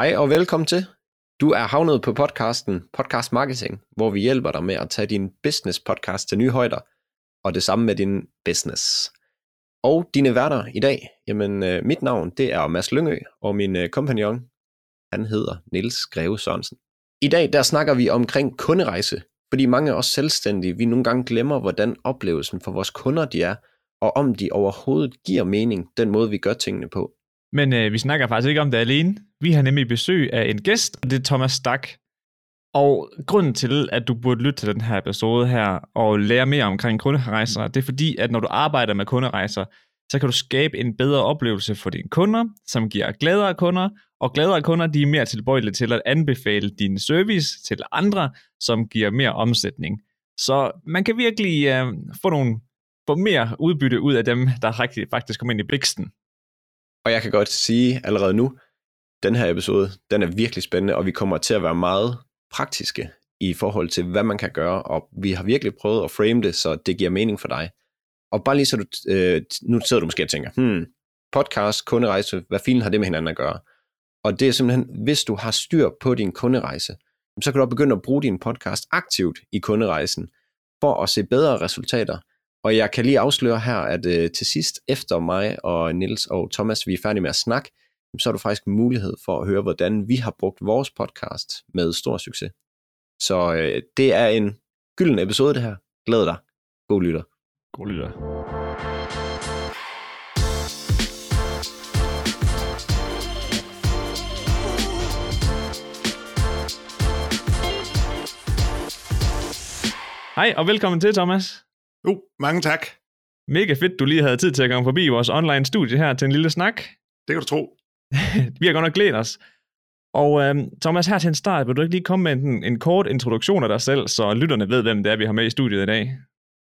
Hej og velkommen til. Du er havnet på podcasten Podcast Marketing, hvor vi hjælper dig med at tage din business podcast til nye højder, og det samme med din business. Og dine værter i dag, jamen øh, mit navn det er Mads Lyngø, og min øh, kompagnon, han hedder Niels Greve Sørensen. I dag der snakker vi omkring kunderejse, fordi mange af os selvstændige, vi nogle gange glemmer, hvordan oplevelsen for vores kunder de er, og om de overhovedet giver mening, den måde vi gør tingene på. Men øh, vi snakker faktisk ikke om det alene. Vi har nemlig besøg af en gæst, og det er Thomas Stak. Og grunden til, at du burde lytte til den her episode her og lære mere omkring kunderejser, det er fordi, at når du arbejder med kunderejser, så kan du skabe en bedre oplevelse for dine kunder, som giver gladere kunder, og gladere kunder, de er mere tilbøjelige til at anbefale din service til andre, som giver mere omsætning. Så man kan virkelig øh, få, nogle, få mere udbytte ud af dem, der rigtig, faktisk kommer ind i bliksten. Og jeg kan godt sige allerede nu, den her episode, den er virkelig spændende, og vi kommer til at være meget praktiske i forhold til, hvad man kan gøre, og vi har virkelig prøvet at frame det, så det giver mening for dig. Og bare lige så du, øh, nu sidder du måske og tænker, hmm, podcast, kunderejse, hvad filen har det med hinanden at gøre? Og det er simpelthen, hvis du har styr på din kunderejse, så kan du begynde at bruge din podcast aktivt i kunderejsen, for at se bedre resultater. Og jeg kan lige afsløre her, at øh, til sidst, efter mig og Nils og Thomas, vi er færdige med at snakke, så har du faktisk mulighed for at høre, hvordan vi har brugt vores podcast med stor succes. Så øh, det er en gylden episode det her. Glæd dig. God lytter. God lytter. Hej og velkommen til, Thomas. Jo, uh, mange tak. Mega fedt, du lige havde tid til at komme forbi vores online studie her til en lille snak. Det kan du tro. vi har godt nok glædet os. Og øhm, Thomas, her til en start, vil du ikke lige komme med en, en kort introduktion af dig selv, så lytterne ved, hvem det er, vi har med i studiet i dag?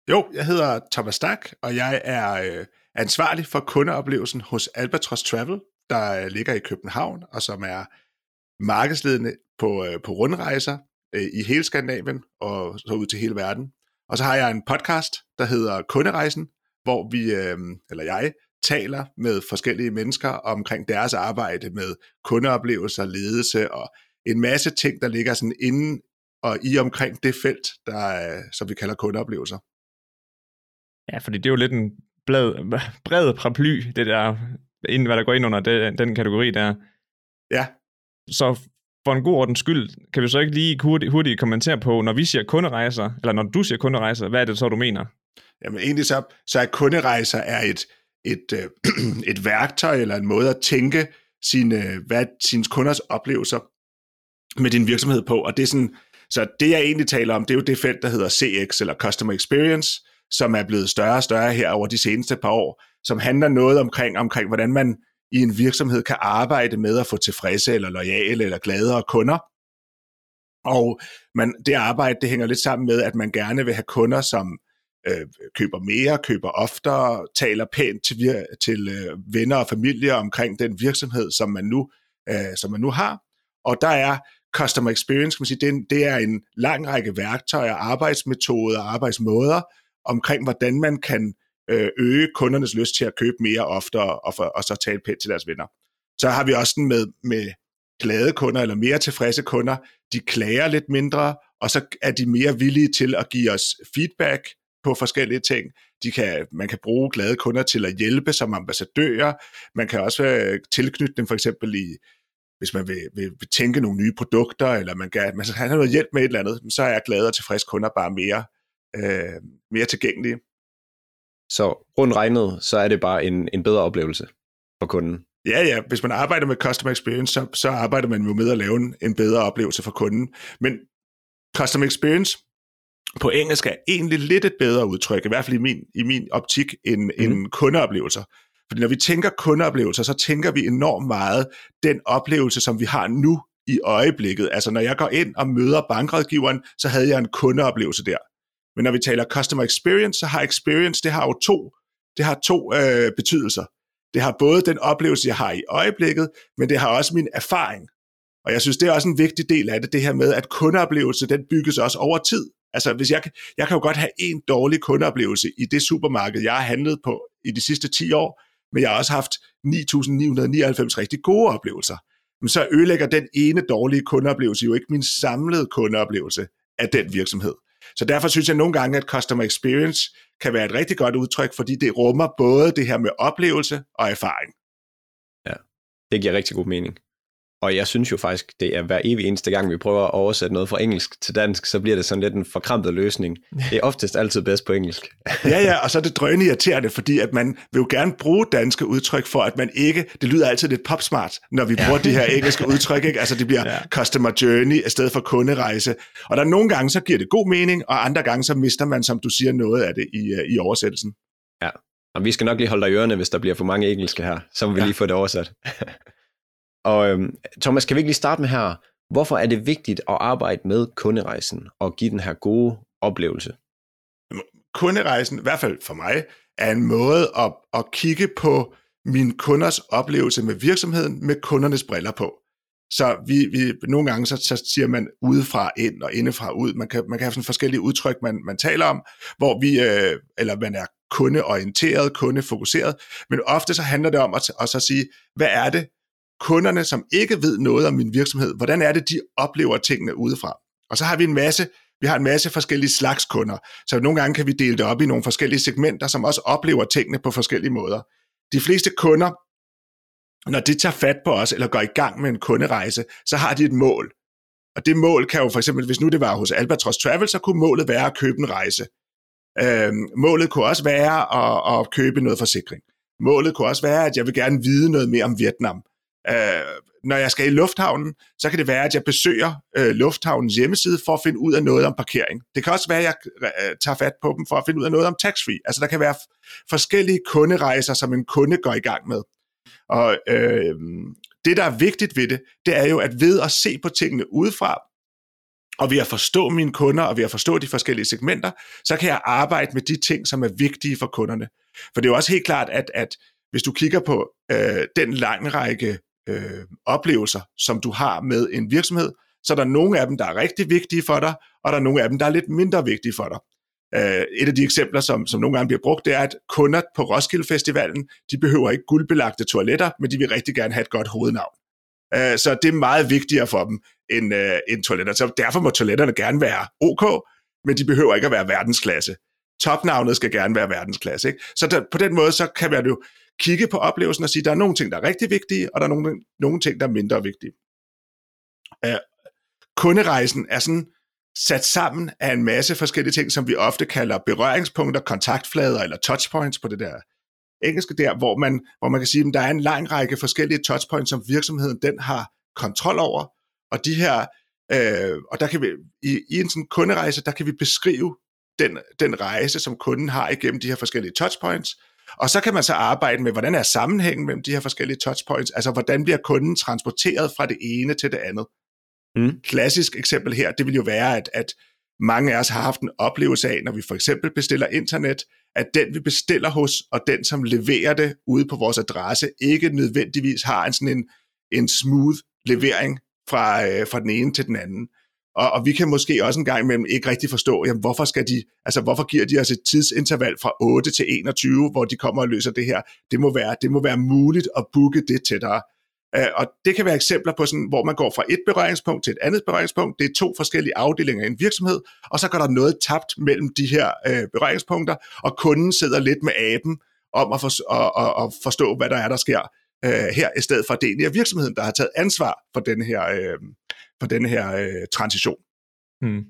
Jo, jeg hedder Thomas Stak, og jeg er øh, ansvarlig for kundeoplevelsen hos Albatros Travel, der øh, ligger i København, og som er markedsledende på, øh, på rundrejser øh, i hele Skandinavien og så ud til hele verden. Og så har jeg en podcast, der hedder Kunderejsen, hvor vi, øh, eller jeg, taler med forskellige mennesker omkring deres arbejde med kundeoplevelser, ledelse og en masse ting, der ligger sådan inden og i omkring det felt, der, som vi kalder kundeoplevelser. Ja, fordi det er jo lidt en bred, bred paraply, det der, inden hvad der går ind under det, den kategori der. Ja. Så for en god ordens skyld, kan vi så ikke lige hurtigt, hurtigt kommentere på, når vi siger kunderejser, eller når du siger kunderejser, hvad er det så, du mener? Jamen egentlig så, så er kunderejser er et, et, øh, et værktøj eller en måde at tænke sine, hvad, sine kunders oplevelser med din virksomhed på. Og det er sådan, så det jeg egentlig taler om, det er jo det felt, der hedder CX, eller Customer Experience, som er blevet større og større her over de seneste par år, som handler noget omkring, omkring hvordan man i en virksomhed kan arbejde med at få tilfredse eller lojale eller gladere kunder. Og man, det arbejde, det hænger lidt sammen med, at man gerne vil have kunder, som øh, køber mere, køber oftere, taler pænt til, til øh, venner og familie omkring den virksomhed, som man nu, øh, som man nu har. Og der er customer experience, kan man sige, det, det er en lang række værktøjer, arbejdsmetoder og arbejdsmåder omkring, hvordan man kan øh, øge kundernes lyst til at købe mere oftere og, for, og så tale pænt til deres venner. Så har vi også den med, med glade kunder eller mere tilfredse kunder. De klager lidt mindre, og så er de mere villige til at give os feedback på forskellige ting. De kan, man kan bruge glade kunder til at hjælpe som ambassadører. Man kan også øh, tilknytte dem for eksempel i, hvis man vil, vil, vil tænke nogle nye produkter, eller man kan, man skal have noget hjælp med et eller andet, så er glade og tilfredse kunder bare mere, øh, mere tilgængelige. Så rundt regnet, så er det bare en, en bedre oplevelse for kunden. Ja, ja. Hvis man arbejder med customer experience, så, så arbejder man jo med at lave en, en bedre oplevelse for kunden. Men customer experience på engelsk er egentlig lidt et bedre udtryk, i hvert fald i min, i min optik, end, mm. end kundeoplevelser. Fordi når vi tænker kundeoplevelser, så tænker vi enormt meget den oplevelse, som vi har nu i øjeblikket. Altså når jeg går ind og møder bankrådgiveren, så havde jeg en kundeoplevelse der. Men når vi taler customer experience, så har experience, det har jo to, det har to øh, betydelser. Det har både den oplevelse, jeg har i øjeblikket, men det har også min erfaring. Og jeg synes, det er også en vigtig del af det, det her med, at kundeoplevelse, den bygges også over tid. Altså, hvis jeg, jeg kan jo godt have en dårlig kundeoplevelse i det supermarked, jeg har handlet på i de sidste 10 år, men jeg har også haft 9.999 rigtig gode oplevelser. men så ødelægger den ene dårlige kundeoplevelse jo ikke min samlede kundeoplevelse af den virksomhed. Så derfor synes jeg nogle gange, at customer experience kan være et rigtig godt udtryk, fordi det rummer både det her med oplevelse og erfaring. Ja, det giver rigtig god mening. Og jeg synes jo faktisk, det er hver evig eneste gang, vi prøver at oversætte noget fra engelsk til dansk, så bliver det sådan lidt en forkrampet løsning. Det er oftest altid bedst på engelsk. ja, ja, og så er det drønende irriterende, fordi at man vil jo gerne bruge danske udtryk for, at man ikke, det lyder altid lidt popsmart, når vi bruger ja. de her engelske udtryk, ikke? altså det bliver ja. customer journey i stedet for kunderejse. Og der er nogle gange, så giver det god mening, og andre gange, så mister man, som du siger, noget af det i, øh, i oversættelsen. Ja, og vi skal nok lige holde dig i ørerne, hvis der bliver for mange engelske her, så må vi ja. lige få det oversat. Og øhm, Thomas, kan vi ikke lige starte med her, hvorfor er det vigtigt at arbejde med kunderejsen og give den her gode oplevelse? Kunderejsen, i hvert fald for mig, er en måde at, at kigge på min kunders oplevelse med virksomheden med kundernes briller på. Så vi, vi, nogle gange så, så siger man udefra ind og indefra ud. Man kan, man kan have sådan forskellige udtryk, man, man taler om, hvor vi, øh, eller man er kundeorienteret, kundefokuseret, men ofte så handler det om at, at så sige, hvad er det, kunderne, som ikke ved noget om min virksomhed, hvordan er det, de oplever tingene udefra. Og så har vi en masse, vi har en masse forskellige slags kunder, så nogle gange kan vi dele det op i nogle forskellige segmenter, som også oplever tingene på forskellige måder. De fleste kunder, når de tager fat på os, eller går i gang med en kunderejse, så har de et mål. Og det mål kan jo for eksempel, hvis nu det var hos Albatros Travel, så kunne målet være at købe en rejse. Øhm, målet kunne også være at, at købe noget forsikring. Målet kunne også være, at jeg vil gerne vide noget mere om Vietnam. Øh, når jeg skal i lufthavnen, så kan det være, at jeg besøger øh, lufthavnens hjemmeside for at finde ud af noget om parkering. Det kan også være, at jeg øh, tager fat på dem for at finde ud af noget om tax-free. Altså der kan være forskellige kunderejser, som en kunde går i gang med. Og øh, det, der er vigtigt ved det, det er jo, at ved at se på tingene udefra, og ved at forstå mine kunder, og ved at forstå de forskellige segmenter, så kan jeg arbejde med de ting, som er vigtige for kunderne. For det er jo også helt klart, at, at hvis du kigger på øh, den lange række øh, oplevelser, som du har med en virksomhed, så er der nogle af dem, der er rigtig vigtige for dig, og der er nogle af dem, der er lidt mindre vigtige for dig. Øh, et af de eksempler, som, som nogle gange bliver brugt, det er, at kunder på Roskilde Festivalen, de behøver ikke guldbelagte toiletter, men de vil rigtig gerne have et godt hovednavn. Øh, så det er meget vigtigere for dem end, øh, end toiletter. Så derfor må toiletterne gerne være ok, men de behøver ikke at være verdensklasse. Topnavnet skal gerne være verdensklasse. Ikke? Så der, på den måde, så kan man jo kigge på oplevelsen og sige, der er nogle ting, der er rigtig vigtige, og der er nogle, nogle ting, der er mindre vigtige. Uh, kunderejsen er sådan sat sammen af en masse forskellige ting, som vi ofte kalder berøringspunkter, kontaktflader eller touchpoints på det der engelske der, hvor man, hvor man kan sige, at der er en lang række forskellige touchpoints, som virksomheden den har kontrol over, og de her, øh, og der kan vi, i, i en sådan kunderejse, der kan vi beskrive den, den rejse, som kunden har igennem de her forskellige touchpoints, og så kan man så arbejde med, hvordan er sammenhængen mellem de her forskellige touchpoints, altså hvordan bliver kunden transporteret fra det ene til det andet. Mm. Klassisk eksempel her, det vil jo være, at, at mange af os har haft en oplevelse af, når vi for eksempel bestiller internet, at den vi bestiller hos, og den som leverer det ude på vores adresse, ikke nødvendigvis har en sådan en, en smooth levering fra, øh, fra den ene til den anden. Og, og vi kan måske også en gang imellem ikke rigtig forstå, jamen, hvorfor skal de, altså hvorfor giver de os et tidsinterval fra 8 til 21, hvor de kommer og løser det her. Det må være, det må være muligt at booke det tættere. Øh, og det kan være eksempler på, sådan, hvor man går fra et berøringspunkt til et andet berøringspunkt. Det er to forskellige afdelinger i en virksomhed, og så går der noget tabt mellem de her øh, berøringspunkter, og kunden sidder lidt med aben om at, for, og, og, og forstå, hvad der er, der sker øh, her, i stedet for at det egentlig er virksomheden, der har taget ansvar for den her, øh, for den her øh, transition. Hmm.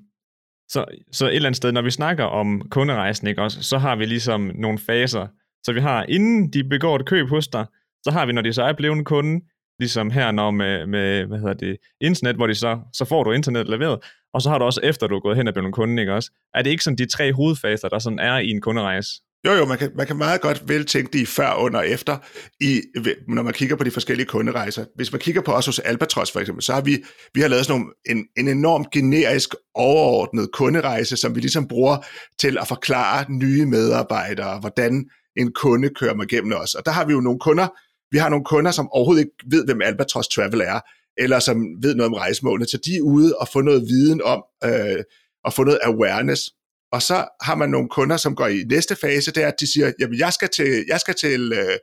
Så, så et eller andet sted, når vi snakker om kunderejsen, ikke også, så har vi ligesom nogle faser. Så vi har, inden de begår et køb hos dig, så har vi, når de så er blevet en kunde, ligesom her når med, med hvad hedder det, internet, hvor de så, så får du internet leveret, og så har du også efter, du er gået hen og blevet en kunde, ikke også? Er det ikke sådan de tre hovedfaser, der sådan er i en kunderejse? Jo, jo, man kan, man kan meget godt vel tænke det i før, under og efter, i, når man kigger på de forskellige kunderejser. Hvis man kigger på os hos Albatros for eksempel, så har vi, vi har lavet sådan nogle, en, en enorm generisk overordnet kunderejse, som vi ligesom bruger til at forklare nye medarbejdere, hvordan en kunde kører mig gennem os. Og der har vi jo nogle kunder, vi har nogle kunder, som overhovedet ikke ved, hvem Albatros Travel er, eller som ved noget om rejsemålene, så de er ude og få noget viden om, øh, og få noget awareness. Og så har man nogle kunder, som går i næste fase, det er, at de siger, jamen jeg skal til, jeg skal til, øh,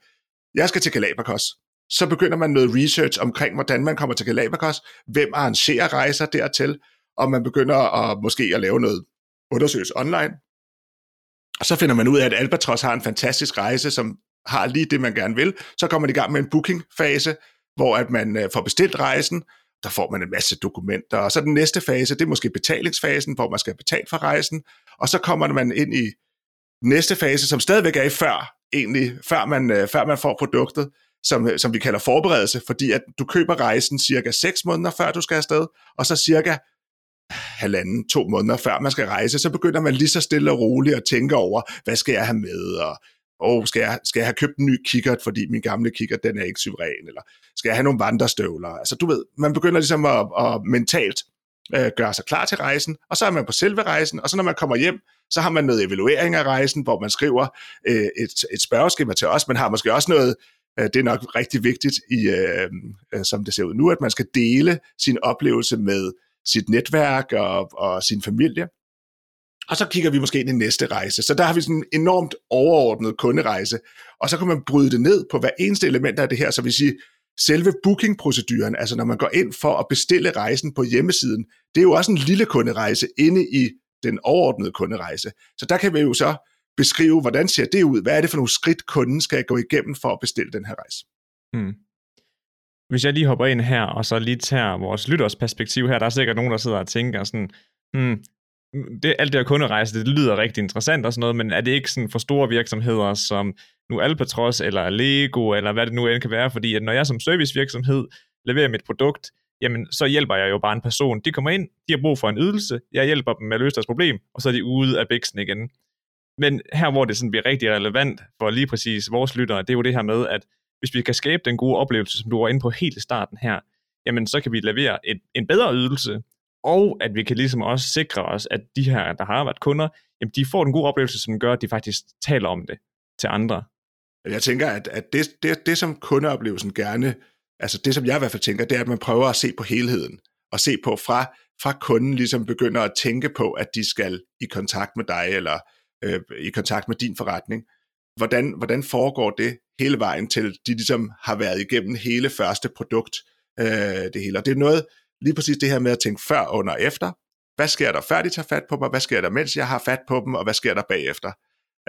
jeg skal til Galapagos. så begynder man noget research omkring, hvordan man kommer til Galapagos, hvem arrangerer rejser dertil, og man begynder at måske at lave noget undersøgelse online. Og så finder man ud af, at Albatros har en fantastisk rejse, som har lige det, man gerne vil. Så kommer man i gang med en booking-fase, hvor at man øh, får bestilt rejsen, der får man en masse dokumenter, og så den næste fase, det er måske betalingsfasen, hvor man skal betale for rejsen, og så kommer man ind i næste fase, som stadigvæk er i før, egentlig, før man, øh, før man får produktet, som, øh, som vi kalder forberedelse, fordi at du køber rejsen cirka 6 måneder før du skal afsted, og så cirka halvanden, to måneder før man skal rejse, så begynder man lige så stille og roligt at tænke over, hvad skal jeg have med, og oh, skal, jeg, skal jeg have købt en ny kikkert, fordi min gamle kikkert, den er ikke suveræn, eller skal jeg have nogle vandrestøvler? Altså du ved, man begynder ligesom at, at mentalt øh, gøre sig klar til rejsen, og så er man på selve rejsen, og så når man kommer hjem, så har man noget evaluering af rejsen, hvor man skriver øh, et, et spørgeskema til os, man har måske også noget, øh, det er nok rigtig vigtigt, i, øh, øh, som det ser ud nu, at man skal dele sin oplevelse med sit netværk og, og sin familie. Og så kigger vi måske ind i næste rejse. Så der har vi sådan en enormt overordnet kunderejse. Og så kan man bryde det ned på hver eneste element af det her, så vi siger, selve bookingproceduren, altså når man går ind for at bestille rejsen på hjemmesiden, det er jo også en lille kunderejse inde i den overordnede kunderejse. Så der kan vi jo så beskrive, hvordan ser det ud? Hvad er det for nogle skridt, kunden skal gå igennem for at bestille den her rejse? Hmm. Hvis jeg lige hopper ind her, og så lige tager vores lytters perspektiv her, der er sikkert nogen, der sidder og tænker sådan, hmm, det, alt det her kunderejse, det lyder rigtig interessant og sådan noget, men er det ikke sådan for store virksomheder som nu Alpatros eller Lego, eller hvad det nu end kan være, fordi at når jeg som servicevirksomhed leverer mit produkt, jamen så hjælper jeg jo bare en person. De kommer ind, de har brug for en ydelse, jeg hjælper dem med at løse deres problem, og så er de ude af biksen igen. Men her, hvor det sådan bliver rigtig relevant for lige præcis vores lyttere, det er jo det her med, at hvis vi kan skabe den gode oplevelse, som du var inde på helt i starten her, jamen så kan vi levere et, en bedre ydelse, og at vi kan ligesom også sikre os, at de her, der har været kunder, jamen de får den gode oplevelse, som gør, at de faktisk taler om det til andre. Jeg tænker, at, at det, det, det, som kundeoplevelsen gerne, altså det, som jeg i hvert fald tænker, det er, at man prøver at se på helheden, og se på fra, fra kunden ligesom begynder at tænke på, at de skal i kontakt med dig, eller øh, i kontakt med din forretning. Hvordan, hvordan foregår det hele vejen til, de ligesom har været igennem hele første produkt, øh, det hele. Og det er noget, lige præcis det her med at tænke før, under og efter. Hvad sker der før de tager fat på mig? Hvad sker der mens jeg har fat på dem? Og hvad sker der bagefter?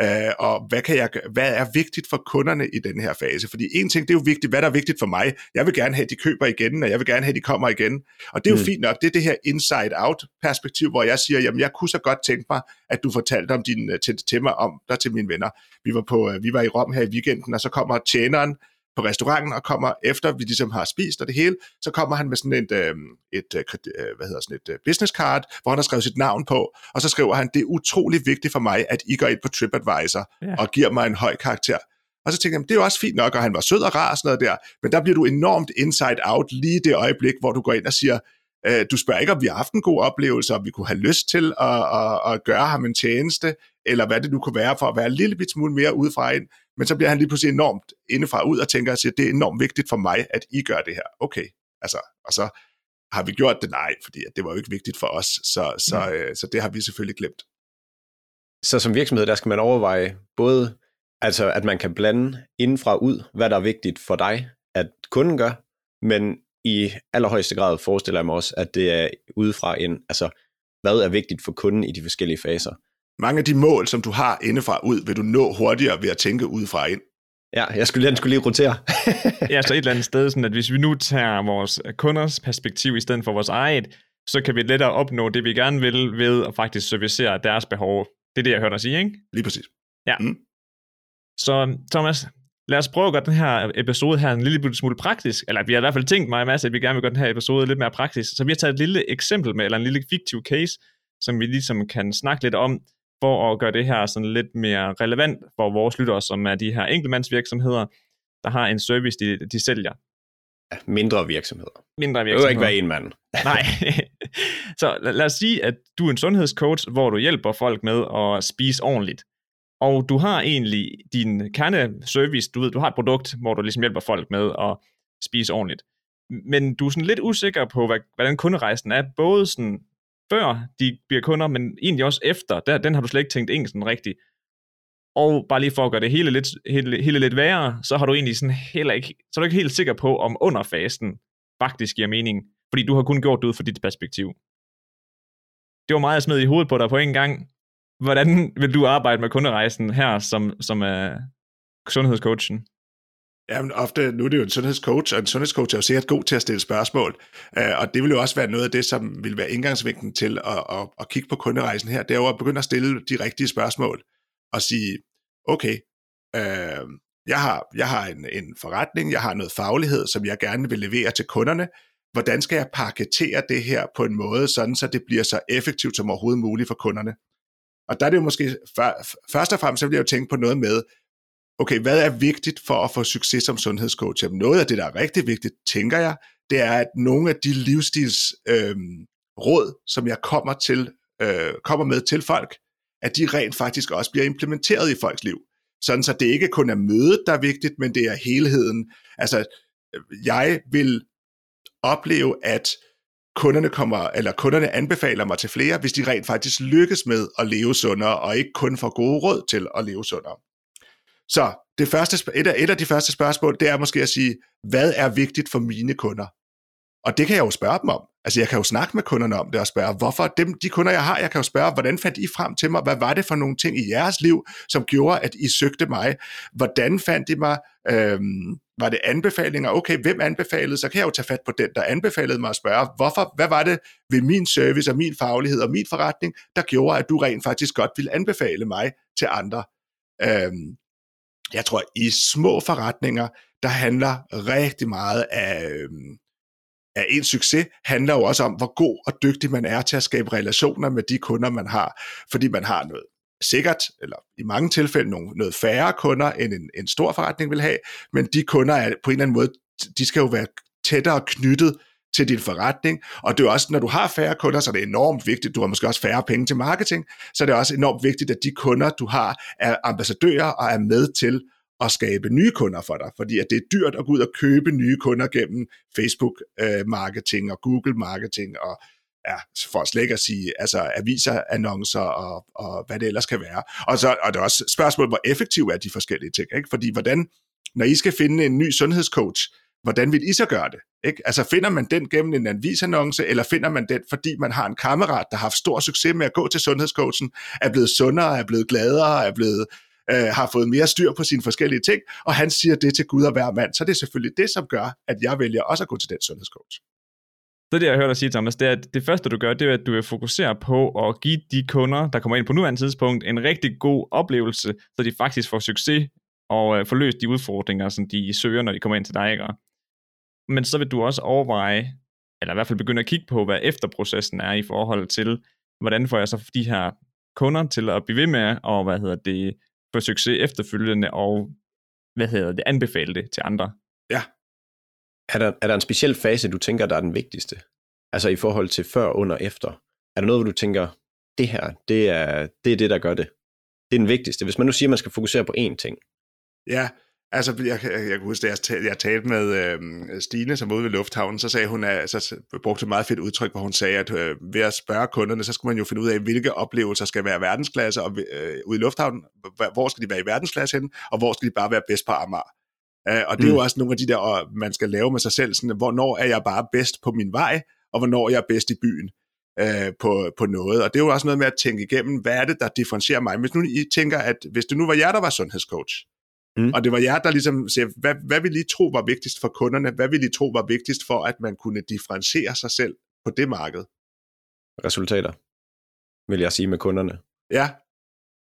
Uh, og hvad, kan jeg, hvad er vigtigt for kunderne i den her fase? Fordi en ting, det er jo vigtigt, hvad der er vigtigt for mig. Jeg vil gerne have, at de køber igen, og jeg vil gerne have, at de kommer igen. Og det er jo mm. fint nok, det er det her inside-out-perspektiv, hvor jeg siger, jamen jeg kunne så godt tænke mig, at du fortalte om din, til, til mig om dig til mine venner. Vi var, på, vi var i Rom her i weekenden, og så kommer tjeneren på restauranten og kommer efter, vi ligesom har spist og det hele, så kommer han med sådan et, øh, et, øh, øh, hvad hedder sådan et business card, hvor han har skrevet sit navn på, og så skriver han, det er utrolig vigtigt for mig, at I går ind på TripAdvisor ja. og giver mig en høj karakter. Og så tænker jeg, det er jo også fint nok, og han var sød og rar og sådan noget der, men der bliver du enormt inside out lige det øjeblik, hvor du går ind og siger, øh, du spørger ikke, om vi har haft en god oplevelse, om vi kunne have lyst til at, at, at gøre ham en tjeneste, eller hvad det nu kunne være for at være en lille bit smule mere udefra ind. Men så bliver han lige pludselig enormt indefra ud og tænker sig, det er enormt vigtigt for mig, at I gør det her. Okay, altså, og så har vi gjort det? Nej, fordi det var jo ikke vigtigt for os, så, så, ja. øh, så det har vi selvfølgelig glemt. Så som virksomhed, der skal man overveje både, altså at man kan blande indenfra ud, hvad der er vigtigt for dig, at kunden gør, men i allerhøjeste grad forestiller jeg mig også, at det er udefra en, altså hvad er vigtigt for kunden i de forskellige faser mange af de mål, som du har indefra ud, vil du nå hurtigere ved at tænke udefra ind. Ja, jeg skulle, den skulle lige rotere. ja, så et eller andet sted, sådan at hvis vi nu tager vores kunders perspektiv i stedet for vores eget, så kan vi lettere opnå det, vi gerne vil, ved at faktisk servicere deres behov. Det er det, jeg hørte dig sige, ikke? Lige præcis. Ja. Mm. Så Thomas, lad os prøve at gøre den her episode her en lille smule praktisk, eller vi har i hvert fald tænkt mig en masse, at vi gerne vil gøre den her episode lidt mere praktisk. Så vi har taget et lille eksempel med, eller en lille fiktiv case, som vi ligesom kan snakke lidt om, for at gøre det her sådan lidt mere relevant for vores lyttere, som er de her enkeltmandsvirksomheder, der har en service, de, de sælger. Mindre virksomheder. Mindre virksomheder. Det ikke være en mand. Nej. Så lad, lad os sige, at du er en sundhedscoach, hvor du hjælper folk med at spise ordentligt. Og du har egentlig din kerneservice, du ved, du har et produkt, hvor du ligesom hjælper folk med at spise ordentligt. Men du er sådan lidt usikker på, hvad, hvordan kunderejsen er, både sådan før de bliver kunder, men egentlig også efter. Der, den har du slet ikke tænkt ind rigtigt. Og bare lige for at gøre det hele lidt, hele, hele lidt værre, så har du egentlig sådan heller ikke, så er du ikke helt sikker på, om underfasen faktisk giver mening. Fordi du har kun gjort det ud fra dit perspektiv. Det var meget at smide i hovedet på dig på en gang. Hvordan vil du arbejde med kunderejsen her, som, som uh, sundhedscoachen? Jamen ofte, nu er det jo en sundhedscoach, og en sundhedscoach er jo sikkert god til at stille spørgsmål, øh, og det vil jo også være noget af det, som vil være indgangsvinklen til at, at, at kigge på kunderejsen her, det er jo at begynde at stille de rigtige spørgsmål, og sige, okay, øh, jeg har, jeg har en, en forretning, jeg har noget faglighed, som jeg gerne vil levere til kunderne, hvordan skal jeg paketere det her på en måde, sådan så det bliver så effektivt som overhovedet muligt for kunderne. Og der er det jo måske, først og fremmest så vil jeg jo tænke på noget med, okay, hvad er vigtigt for at få succes som sundhedscoach? Jamen, noget af det, der er rigtig vigtigt, tænker jeg, det er, at nogle af de livsstils øh, råd, som jeg kommer, til, øh, kommer med til folk, at de rent faktisk også bliver implementeret i folks liv. Sådan så det ikke kun er mødet, der er vigtigt, men det er helheden. Altså, jeg vil opleve, at kunderne kommer, eller kunderne anbefaler mig til flere, hvis de rent faktisk lykkes med at leve sundere, og ikke kun får gode råd til at leve sundere. Så det første, et, af, et af de første spørgsmål, det er måske at sige, hvad er vigtigt for mine kunder? Og det kan jeg jo spørge dem om. Altså jeg kan jo snakke med kunderne om det og spørge, hvorfor dem, de kunder, jeg har, jeg kan jo spørge, hvordan fandt I frem til mig? Hvad var det for nogle ting i jeres liv, som gjorde, at I søgte mig? Hvordan fandt I mig? Øhm, var det anbefalinger? Okay, hvem anbefalede? Så kan jeg jo tage fat på den, der anbefalede mig at spørge, hvorfor, hvad var det ved min service og min faglighed og min forretning, der gjorde, at du rent faktisk godt ville anbefale mig til andre? Øhm, jeg tror, i små forretninger, der handler rigtig meget af, øhm, af en succes, handler jo også om, hvor god og dygtig man er til at skabe relationer med de kunder, man har. Fordi man har noget sikkert, eller i mange tilfælde nogle, noget færre kunder, end en, en stor forretning vil have, men de kunder er på en eller anden måde, de skal jo være tættere knyttet til din forretning, og det er også, når du har færre kunder, så er det enormt vigtigt, du har måske også færre penge til marketing, så er det også enormt vigtigt, at de kunder, du har, er ambassadører og er med til at skabe nye kunder for dig, fordi at det er dyrt at gå ud og købe nye kunder gennem Facebook-marketing øh, og Google marketing og ja, for slet ikke at sige, altså aviser, annoncer og, og hvad det ellers kan være. Og så og det er også spørgsmål, hvor effektive er de forskellige ting, ikke? Fordi hvordan, når I skal finde en ny sundhedscoach, hvordan vil I så gøre det? Ikke? Altså finder man den gennem en avisannonce, eller finder man den, fordi man har en kammerat, der har haft stor succes med at gå til sundhedscoachen, er blevet sundere, er blevet gladere, er blevet øh, har fået mere styr på sine forskellige ting, og han siger det til Gud og hver mand, så det er selvfølgelig det, som gør, at jeg vælger også at gå til den sundhedscoach. Så det, jeg har hørt dig sige, Thomas, det er, at det første, du gør, det er, at du vil fokusere på at give de kunder, der kommer ind på nuværende tidspunkt, en rigtig god oplevelse, så de faktisk får succes og øh, får løst de udfordringer, som de søger, når de kommer ind til dig. Ikke? Men så vil du også overveje, eller i hvert fald begynde at kigge på, hvad efterprocessen er i forhold til, hvordan får jeg så de her kunder til at blive ved med, og hvad hedder det, få succes efterfølgende, og hvad hedder det, anbefale det til andre. Ja. Er der, er der en speciel fase, du tænker, der er den vigtigste? Altså i forhold til før, under, efter? Er der noget, hvor du tænker, det her, det er det, er det der gør det? Det er den vigtigste. Hvis man nu siger, at man skal fokusere på én ting. Ja, Altså, jeg, jeg, jeg kan huske, at jeg, jeg talte med øh, Stine, som ude ved Lufthavnen, så sagde hun, at, så brugte et meget fedt udtryk, hvor hun sagde, at øh, ved at spørge kunderne, så skulle man jo finde ud af, hvilke oplevelser skal være verdensklasse, og øh, ude i Lufthavnen, hvor skal de være i verdensklasse hen, og hvor skal de bare være bedst på Amager. Uh, og det er mm. jo også nogle af de der, man skal lave med sig selv, sådan, hvornår er jeg bare bedst på min vej, og hvornår er jeg bedst i byen uh, på, på noget. Og det er jo også noget med at tænke igennem, hvad er det, der differentierer mig. Hvis nu I tænker, at hvis det nu var jer, der var sundhedscoach, Mm. Og det var jer, der ligesom siger, hvad, hvad vil I tro var vigtigst for kunderne? Hvad vil I tro var vigtigst for, at man kunne differentiere sig selv på det marked? Resultater, vil jeg sige med kunderne. Ja.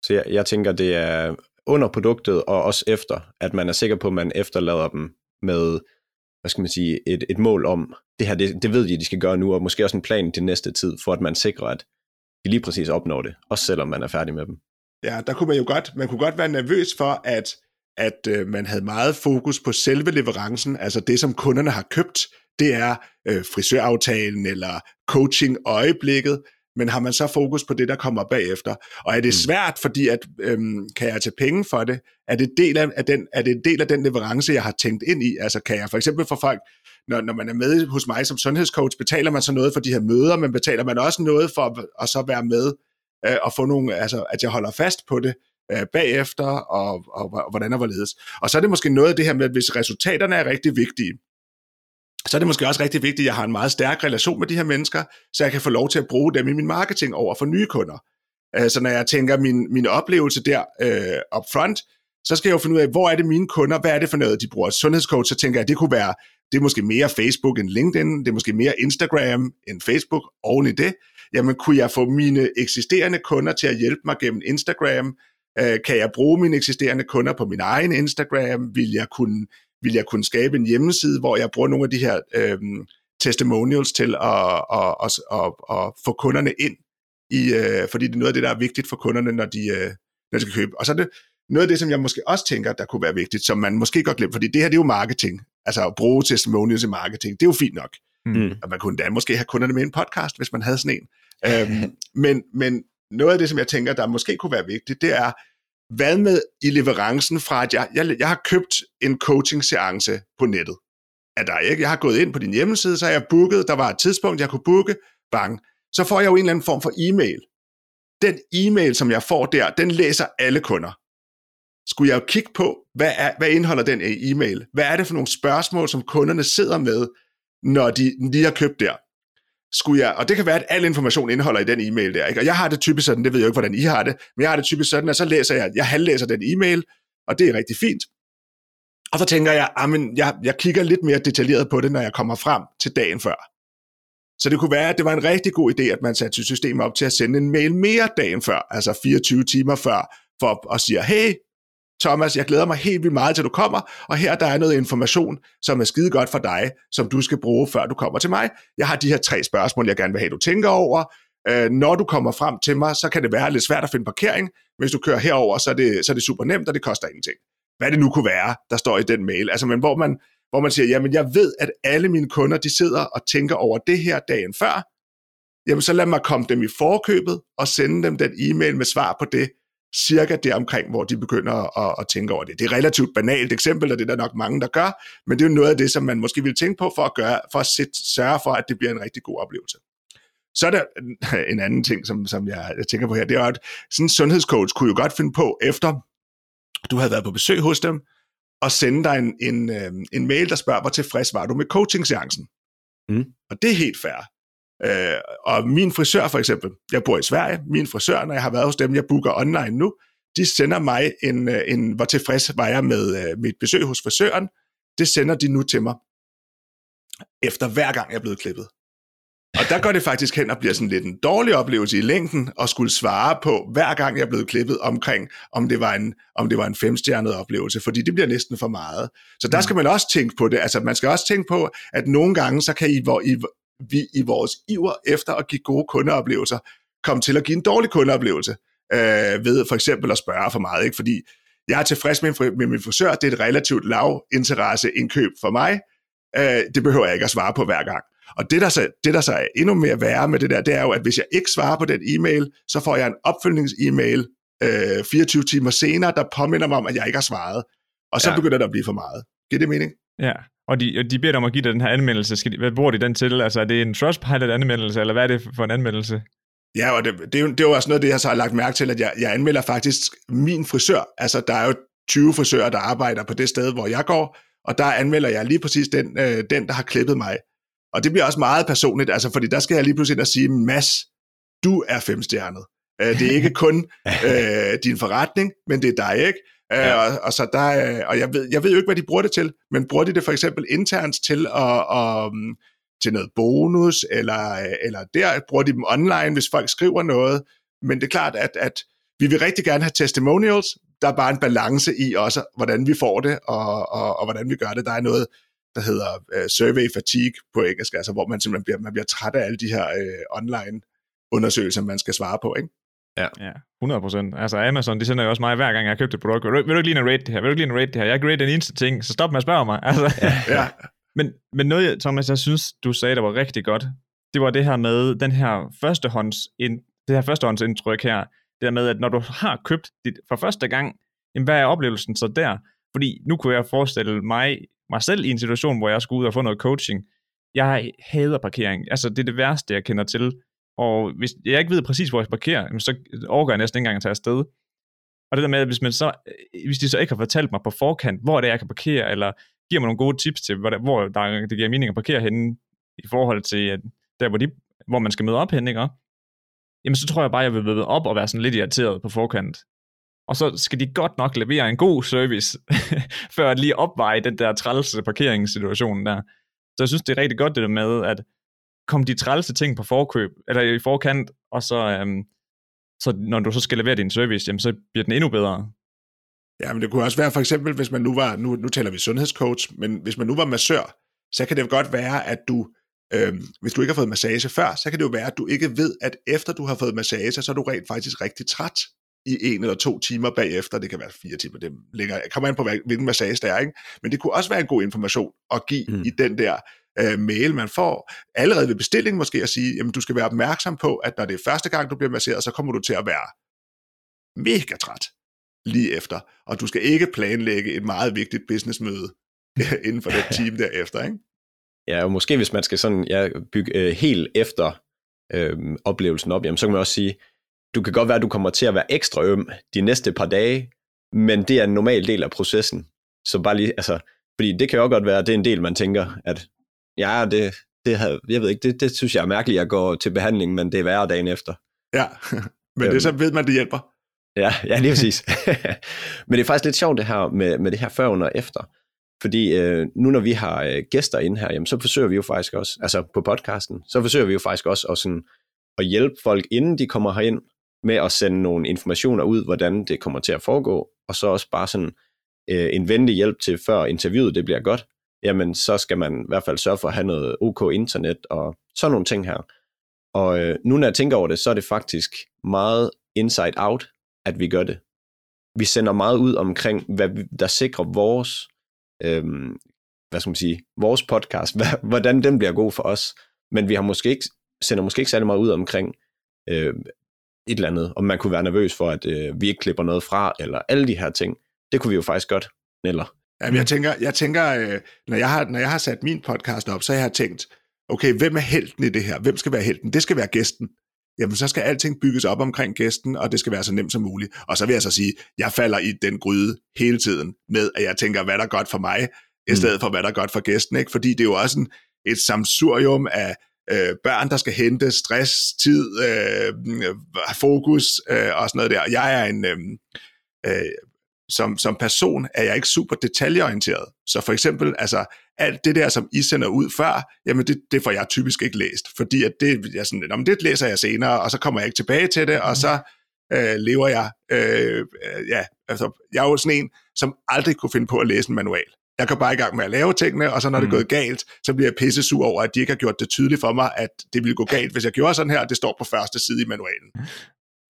Så jeg, jeg tænker, det er under produktet og også efter, at man er sikker på, at man efterlader dem med, hvad skal man sige, et, et mål om, det her, det, det ved de, de skal gøre nu, og måske også en plan til næste tid, for at man sikrer, at de lige præcis opnår det, også selvom man er færdig med dem. Ja, der kunne man jo godt, man kunne godt være nervøs for, at at øh, man havde meget fokus på selve leverancen, altså det, som kunderne har købt, det er øh, frisøraftalen eller coaching-øjeblikket, men har man så fokus på det, der kommer bagefter? Og er det mm. svært, fordi at, øhm, kan jeg tage penge for det? Er det, del af, af den, er det en del af den leverance, jeg har tænkt ind i? Altså kan jeg for eksempel for folk, når, når man er med hos mig som sundhedscoach, betaler man så noget for de her møder, men betaler man også noget for at, at så være med øh, og få nogle, altså at jeg holder fast på det, øh, bagefter, og, og, og hvordan og hvorledes. Og så er det måske noget af det her med, at hvis resultaterne er rigtig vigtige, så er det måske også rigtig vigtigt, at jeg har en meget stærk relation med de her mennesker, så jeg kan få lov til at bruge dem i min marketing over for nye kunder. Øh, så når jeg tænker min, min oplevelse der øh, up front, så skal jeg jo finde ud af, hvor er det mine kunder, hvad er det for noget, de bruger sundhedscoach, så tænker jeg, at det kunne være, det er måske mere Facebook end LinkedIn, det er måske mere Instagram end Facebook, oven i det, jamen kunne jeg få mine eksisterende kunder til at hjælpe mig gennem Instagram, øh, kan jeg bruge mine eksisterende kunder på min egen Instagram, vil jeg kunne, vil jeg kunne skabe en hjemmeside, hvor jeg bruger nogle af de her øh, testimonials til at, at, at, at, at få kunderne ind i, øh, fordi det er noget af det, der er vigtigt for kunderne, når de, øh, når de skal købe. Og så er det noget af det, som jeg måske også tænker, der kunne være vigtigt, som man måske godt glemmer, fordi det her det er jo marketing. Altså at bruge testimonials i marketing, det er jo fint nok. Mm. Og man kunne da måske have kunderne med i en podcast, hvis man havde sådan en. øhm, men, men noget af det, som jeg tænker, der måske kunne være vigtigt, det er, hvad med i leverancen fra, at jeg, jeg, jeg har købt en coaching-seance på nettet af dig, ikke? Jeg har gået ind på din hjemmeside, så har jeg booket, der var et tidspunkt, jeg kunne booke, bang, så får jeg jo en eller anden form for e-mail. Den e-mail, som jeg får der, den læser alle kunder. Skulle jeg jo kigge på, hvad, er, hvad indeholder den øh, e-mail? Hvad er det for nogle spørgsmål, som kunderne sidder med, når de lige har købt der? Skulle jeg, og det kan være, at al information indeholder i den e-mail der. Ikke? Og jeg har det typisk sådan, det ved jeg ikke, hvordan I har det, men jeg har det typisk sådan, at så læser jeg, jeg halvlæser den e-mail, og det er rigtig fint. Og så tænker jeg, ah, at jeg, jeg kigger lidt mere detaljeret på det, når jeg kommer frem til dagen før. Så det kunne være, at det var en rigtig god idé, at man satte systemet op til at sende en mail mere dagen før, altså 24 timer før, for at sige, hey, Thomas, jeg glæder mig helt vildt meget til du kommer, og her der er noget information, som er skide godt for dig, som du skal bruge, før du kommer til mig. Jeg har de her tre spørgsmål, jeg gerne vil have, du tænker over. Øh, når du kommer frem til mig, så kan det være lidt svært at finde parkering. Hvis du kører herover, så er det, så er det super nemt, og det koster ingenting. Hvad det nu kunne være, der står i den mail. Altså, men hvor man, hvor man siger, jamen jeg ved, at alle mine kunder, de sidder og tænker over det her dagen før, jamen så lad mig komme dem i forkøbet og sende dem den e-mail med svar på det, cirka der omkring, hvor de begynder at, at tænke over det. Det er et relativt banalt eksempel, og det er der nok mange, der gør, men det er jo noget af det, som man måske vil tænke på for at, gøre, for at sætte, sørge for, at det bliver en rigtig god oplevelse. Så er der en anden ting, som, som jeg, jeg tænker på her, det er, at sådan en sundhedscoach kunne jo godt finde på, efter du havde været på besøg hos dem, og sende dig en, en, øh, en mail, der spørger, hvor tilfreds var du med coaching-seancen? Mm. Og det er helt fair. Øh, og min frisør for eksempel, jeg bor i Sverige, min frisør, når jeg har været hos dem, jeg booker online nu, de sender mig en, øh, en hvor tilfreds var jeg med øh, mit besøg hos frisøren, det sender de nu til mig, efter hver gang jeg er blevet klippet. Og der går det faktisk hen og bliver sådan lidt en dårlig oplevelse i længden at skulle svare på, hver gang jeg er blevet klippet omkring, om det var en, om det var en femstjernet oplevelse, fordi det bliver næsten for meget. Så der mm. skal man også tænke på det. Altså man skal også tænke på, at nogle gange, så kan I, hvor I, vi i vores iver efter at give gode kundeoplevelser, komme til at give en dårlig kundeoplevelse, øh, ved for eksempel at spørge for meget, ikke? fordi jeg er tilfreds med, med min frisør, det er et relativt lav interesse indkøb for mig, øh, det behøver jeg ikke at svare på hver gang. Og det der, så, det, der så er endnu mere værre med det der, det er jo, at hvis jeg ikke svarer på den e-mail, så får jeg en opfølgnings-e-mail øh, 24 timer senere, der påminder mig om, at jeg ikke har svaret. Og så ja. begynder det at blive for meget. Giver det mening? Ja, og de, og de beder dig om at give dig den her anmeldelse. Skal de, hvad bruger de den til? Altså, er det en Trustpilot-anmeldelse, eller hvad er det for en anmeldelse? Ja, og det, det, er jo, det er jo også noget af det, jeg så har lagt mærke til, at jeg, jeg anmelder faktisk min frisør. Altså, der er jo 20 frisører, der arbejder på det sted, hvor jeg går, og der anmelder jeg lige præcis den, øh, den der har klippet mig. Og det bliver også meget personligt, altså, fordi der skal jeg lige pludselig ind og sige, Mads, du er femstjernet. Øh, det er ikke kun øh, din forretning, men det er dig, ikke? Øh, ja. og, og, så der, øh, og jeg, ved, jeg ved jo ikke, hvad de bruger det til, men bruger de det for eksempel internt til at, at, mm, til noget bonus, eller, eller der bruger de dem online, hvis folk skriver noget. Men det er klart, at, at vi vil rigtig gerne have testimonials. Der er bare en balance i også, hvordan vi får det, og, og, og hvordan vi gør det. Der er noget, der hedder uh, survey fatigue på engelsk, altså hvor man simpelthen bliver, man bliver træt af alle de her uh, online undersøgelser, man skal svare på, ikke? Ja. ja, 100%. Altså Amazon, de sender jo også mig hver gang, jeg har købt et produkt. Vil du, vil du ikke lige rate det her? Vil du ikke lige rate det her? Jeg kan rate den eneste ting, så stop med at spørge mig. Altså. Ja. ja. men, men noget, Thomas, jeg synes, du sagde, der var rigtig godt, det var det her med den her førstehånds, ind, det her førstehåndsindtryk her. Det der med, at når du har købt dit for første gang, jamen, hvad er oplevelsen så der? Fordi nu kunne jeg forestille mig, mig selv i en situation, hvor jeg skulle ud og få noget coaching. Jeg hader parkering. Altså, det er det værste, jeg kender til. Og hvis jeg ikke ved præcis, hvor jeg parkerer, så overgår jeg næsten ikke engang at tage afsted. Og det der med, at hvis, man så, øh, hvis de så ikke har fortalt mig på forkant, hvor det er, jeg kan parkere, eller giver mig nogle gode tips til, hvor, der, hvor der, det giver mening at parkere henne, i forhold til at der, hvor, de, hvor man skal møde op henne, ikke? Jamen, så tror jeg bare, jeg vil møde op og være sådan lidt irriteret på forkant. Og så skal de godt nok levere en god service, før at lige opveje den der trælse parkeringssituation der. Så jeg synes, det er rigtig godt det der med, at komme de trælse ting på forkøb, eller i forkant, og så, øhm, så når du så skal levere din service, jamen, så bliver den endnu bedre. Ja, men det kunne også være for eksempel, hvis man nu var, nu, nu taler vi sundhedscoach, men hvis man nu var massør, så kan det godt være, at du, øh, hvis du ikke har fået massage før, så kan det jo være, at du ikke ved, at efter du har fået massage, så er du rent faktisk rigtig træt i en eller to timer bagefter. Det kan være fire timer, det ligger, kommer an på, hvilken massage det er. Ikke? Men det kunne også være en god information at give mm. i den der øh, mail, man får, allerede ved bestilling måske at sige, jamen du skal være opmærksom på, at når det er første gang, du bliver masseret, så kommer du til at være mega træt lige efter, og du skal ikke planlægge et meget vigtigt businessmøde inden for det team derefter, ikke? Ja, og måske hvis man skal sådan ja, bygge øh, helt efter øh, oplevelsen op, jamen, så kan man også sige, du kan godt være, at du kommer til at være ekstra øm de næste par dage, men det er en normal del af processen. Så bare lige, altså, fordi det kan jo godt være, at det er en del, man tænker, at ja, det, det havde, jeg ved ikke, det, det synes jeg er mærkeligt at gå til behandling, men det er værre dagen efter. Ja, men øhm, det så ved man, det hjælper. Ja, ja lige præcis. men det er faktisk lidt sjovt det her med, med det her før, under og efter. Fordi øh, nu når vi har øh, gæster inde her, jamen, så forsøger vi jo faktisk også, altså på podcasten, så forsøger vi jo faktisk også at, sådan, at hjælpe folk, inden de kommer herind, med at sende nogle informationer ud, hvordan det kommer til at foregå, og så også bare sådan øh, en venlig hjælp til, før interviewet det bliver godt, jamen så skal man i hvert fald sørge for at have noget OK internet og sådan nogle ting her. Og øh, nu når jeg tænker over det, så er det faktisk meget inside out, at vi gør det. Vi sender meget ud omkring, hvad vi, der sikrer vores, øh, hvad skal man sige, vores podcast, hvad, hvordan den bliver god for os. Men vi har måske ikke, sender måske ikke særlig meget ud omkring øh, et eller andet, om man kunne være nervøs for, at øh, vi ikke klipper noget fra, eller alle de her ting. Det kunne vi jo faktisk godt, eller Jamen, jeg tænker, jeg tænker øh, når, jeg har, når jeg har sat min podcast op, så har jeg tænkt, okay, hvem er helten i det her? Hvem skal være helten? Det skal være gæsten. Jamen, så skal alting bygges op omkring gæsten, og det skal være så nemt som muligt. Og så vil jeg så sige, jeg falder i den gryde hele tiden med, at jeg tænker, hvad der er godt for mig, i mm. stedet for, hvad der er godt for gæsten. Ikke? Fordi det er jo også en, et samsurium af øh, børn, der skal hente stress, tid, øh, fokus øh, og sådan noget der. Jeg er en... Øh, øh, som, som person er jeg ikke super detaljeorienteret. Så for eksempel, altså, alt det der, som I sender ud før, jamen det, det får jeg typisk ikke læst, fordi at det, jeg sådan, jamen det læser jeg senere, og så kommer jeg ikke tilbage til det, og så øh, lever jeg, øh, ja, altså, jeg er jo sådan en, som aldrig kunne finde på at læse en manual. Jeg kan bare i gang med at lave tingene, og så når det er mm. gået galt, så bliver jeg pisse sur over, at de ikke har gjort det tydeligt for mig, at det ville gå galt, hvis jeg gjorde sådan her, det står på første side i manualen.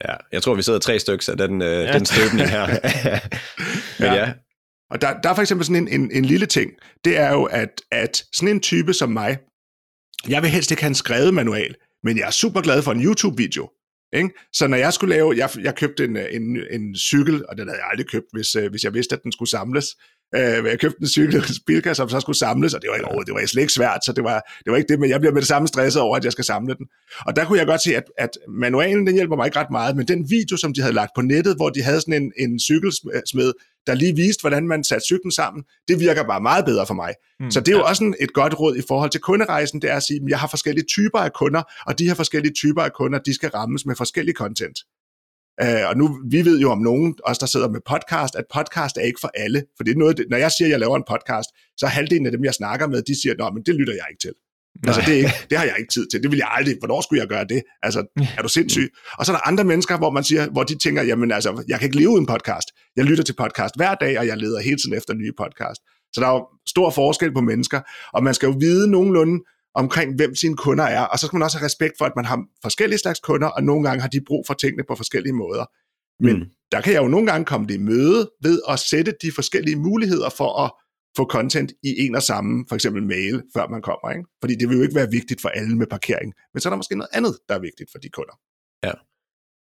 Ja, jeg tror, vi sidder tre stykker af den, øh, ja. den støbning her. Men ja. ja. Og der, der er for eksempel sådan en, en, en lille ting, det er jo, at, at sådan en type som mig, jeg vil helst ikke have en skrevet manual, men jeg er super glad for en YouTube-video. Ikke? Så når jeg skulle lave, jeg, jeg købte en, en, en cykel, og den havde jeg aldrig købt, hvis, øh, hvis jeg vidste, at den skulle samles. Øh, jeg købte en cykel, en bilka, som så skulle samles, og det var, ikke, det var slet ikke svært, så det var, det var ikke det, men jeg bliver med det samme stresset over, at jeg skal samle den. Og der kunne jeg godt se, at, at manualen, den hjælper mig ikke ret meget, men den video, som de havde lagt på nettet, hvor de havde sådan en, en cykelsmed, der lige viste, hvordan man satte cyklen sammen, det virker bare meget bedre for mig. Mm, så det er jo ja. også en, et godt råd i forhold til kunderejsen, det er at sige, at jeg har forskellige typer af kunder, og de her forskellige typer af kunder, de skal rammes med forskellige content. Uh, og nu, vi ved jo om nogen, os der sidder med podcast, at podcast er ikke for alle. For det er noget, når jeg siger, at jeg laver en podcast, så er halvdelen af dem, jeg snakker med, de siger, at men det lytter jeg ikke til. Nej. Altså, det, er ikke, det har jeg ikke tid til. Det vil jeg aldrig. Hvornår skulle jeg gøre det? Altså, er du sindssyg? Og så er der andre mennesker, hvor man siger, hvor de tænker, jamen altså, jeg kan ikke leve uden podcast. Jeg lytter til podcast hver dag, og jeg leder hele tiden efter nye podcast. Så der er jo stor forskel på mennesker, og man skal jo vide nogenlunde omkring, hvem sine kunder er, og så skal man også have respekt for, at man har forskellige slags kunder, og nogle gange har de brug for tingene på forskellige måder. Men mm. der kan jeg jo nogle gange komme det i møde ved at sætte de forskellige muligheder for at få content i en og samme, for eksempel mail, før man kommer. Ikke? Fordi det vil jo ikke være vigtigt for alle med parkering. Men så er der måske noget andet, der er vigtigt for de kunder. Ja.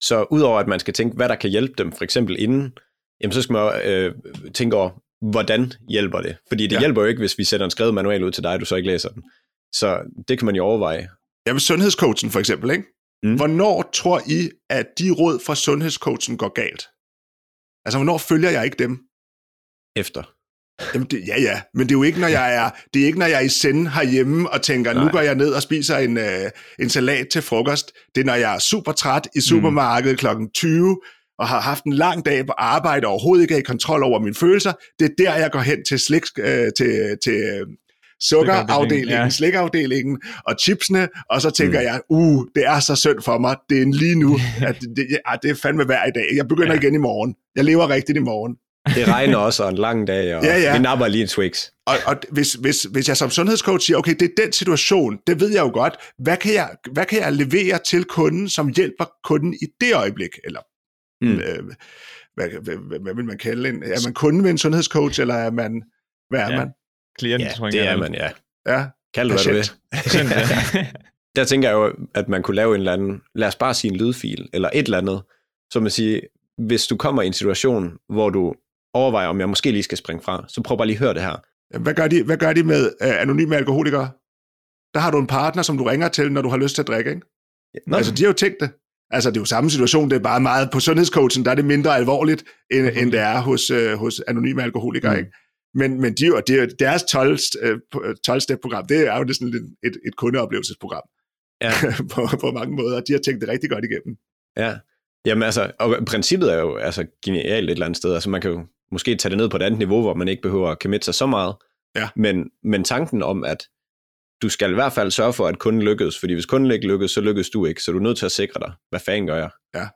Så udover at man skal tænke, hvad der kan hjælpe dem, for eksempel inden, jamen så skal man øh, tænke over, hvordan hjælper det? Fordi det ja. hjælper jo ikke, hvis vi sætter en skrevet manual ud til dig, og du så ikke læser den. Så det kan man jo overveje. Jamen sundhedscoachen for eksempel, ikke? Mm. Hvornår tror I, at de råd fra sundhedscoachen går galt? Altså, hvornår følger jeg ikke dem? Efter. Jamen det, ja, ja, men det er jo ikke, når jeg er, det er ikke, når jeg er i send herhjemme og tænker, Nej. nu går jeg ned og spiser en, øh, en salat til frokost. Det er, når jeg er super træt i supermarkedet mm. klokken 20 og har haft en lang dag på arbejde og overhovedet ikke er i kontrol over mine følelser. Det er der, jeg går hen til, slik, øh, til, til øh, sukkerafdelingen, ja. slikafdelingen og chipsene, og så tænker mm. jeg, uh, det er så synd for mig. Det er lige nu, at det, ja, det er fandme hver i dag. Jeg begynder ja. igen i morgen. Jeg lever rigtigt i morgen. Det regner også, og en lang dag, og ja, ja. vi napper lige en Twix. Og, og hvis, hvis, hvis jeg som sundhedscoach siger, okay, det er den situation, det ved jeg jo godt, hvad kan jeg, hvad kan jeg levere til kunden, som hjælper kunden i det øjeblik? Eller mm. øh, hvad, hvad, hvad, hvad vil man kalde en? Er man kunde ved en sundhedscoach, eller er man, hvad er ja. man? Klient, ja, tror jeg. det er man, ja. Ja, Kald det, hvad du vil. Der tænker jeg jo, at man kunne lave en eller anden, lad os bare sige en lydfil, eller et eller andet, som at sige, hvis du kommer i en situation, hvor du overvejer, om jeg måske lige skal springe fra, så prøv bare lige at høre det her. Hvad gør de, hvad gør de med uh, anonyme alkoholikere? Der har du en partner, som du ringer til, når du har lyst til at drikke, ikke? Nå. Altså, de har jo tænkt det. Altså, det er jo samme situation, det er bare meget på sundhedscoachen, der er det mindre alvorligt, end, end det er hos, uh, hos anonyme alkoholikere, mm. ikke? Men, men de, de, deres 12, 12-step-program, det er jo det sådan et, et kundeoplevelsesprogram ja. på, på mange måder. De har tænkt det rigtig godt igennem. Ja, Jamen altså, og princippet er jo altså, genialt et eller andet sted. Altså man kan jo måske tage det ned på et andet niveau, hvor man ikke behøver at committe sig så meget. Ja. Men, men tanken om, at du skal i hvert fald sørge for, at kunden lykkes, fordi hvis kunden ikke lykkes, så lykkes du ikke, så du er nødt til at sikre dig. Hvad fanden gør jeg? Ja.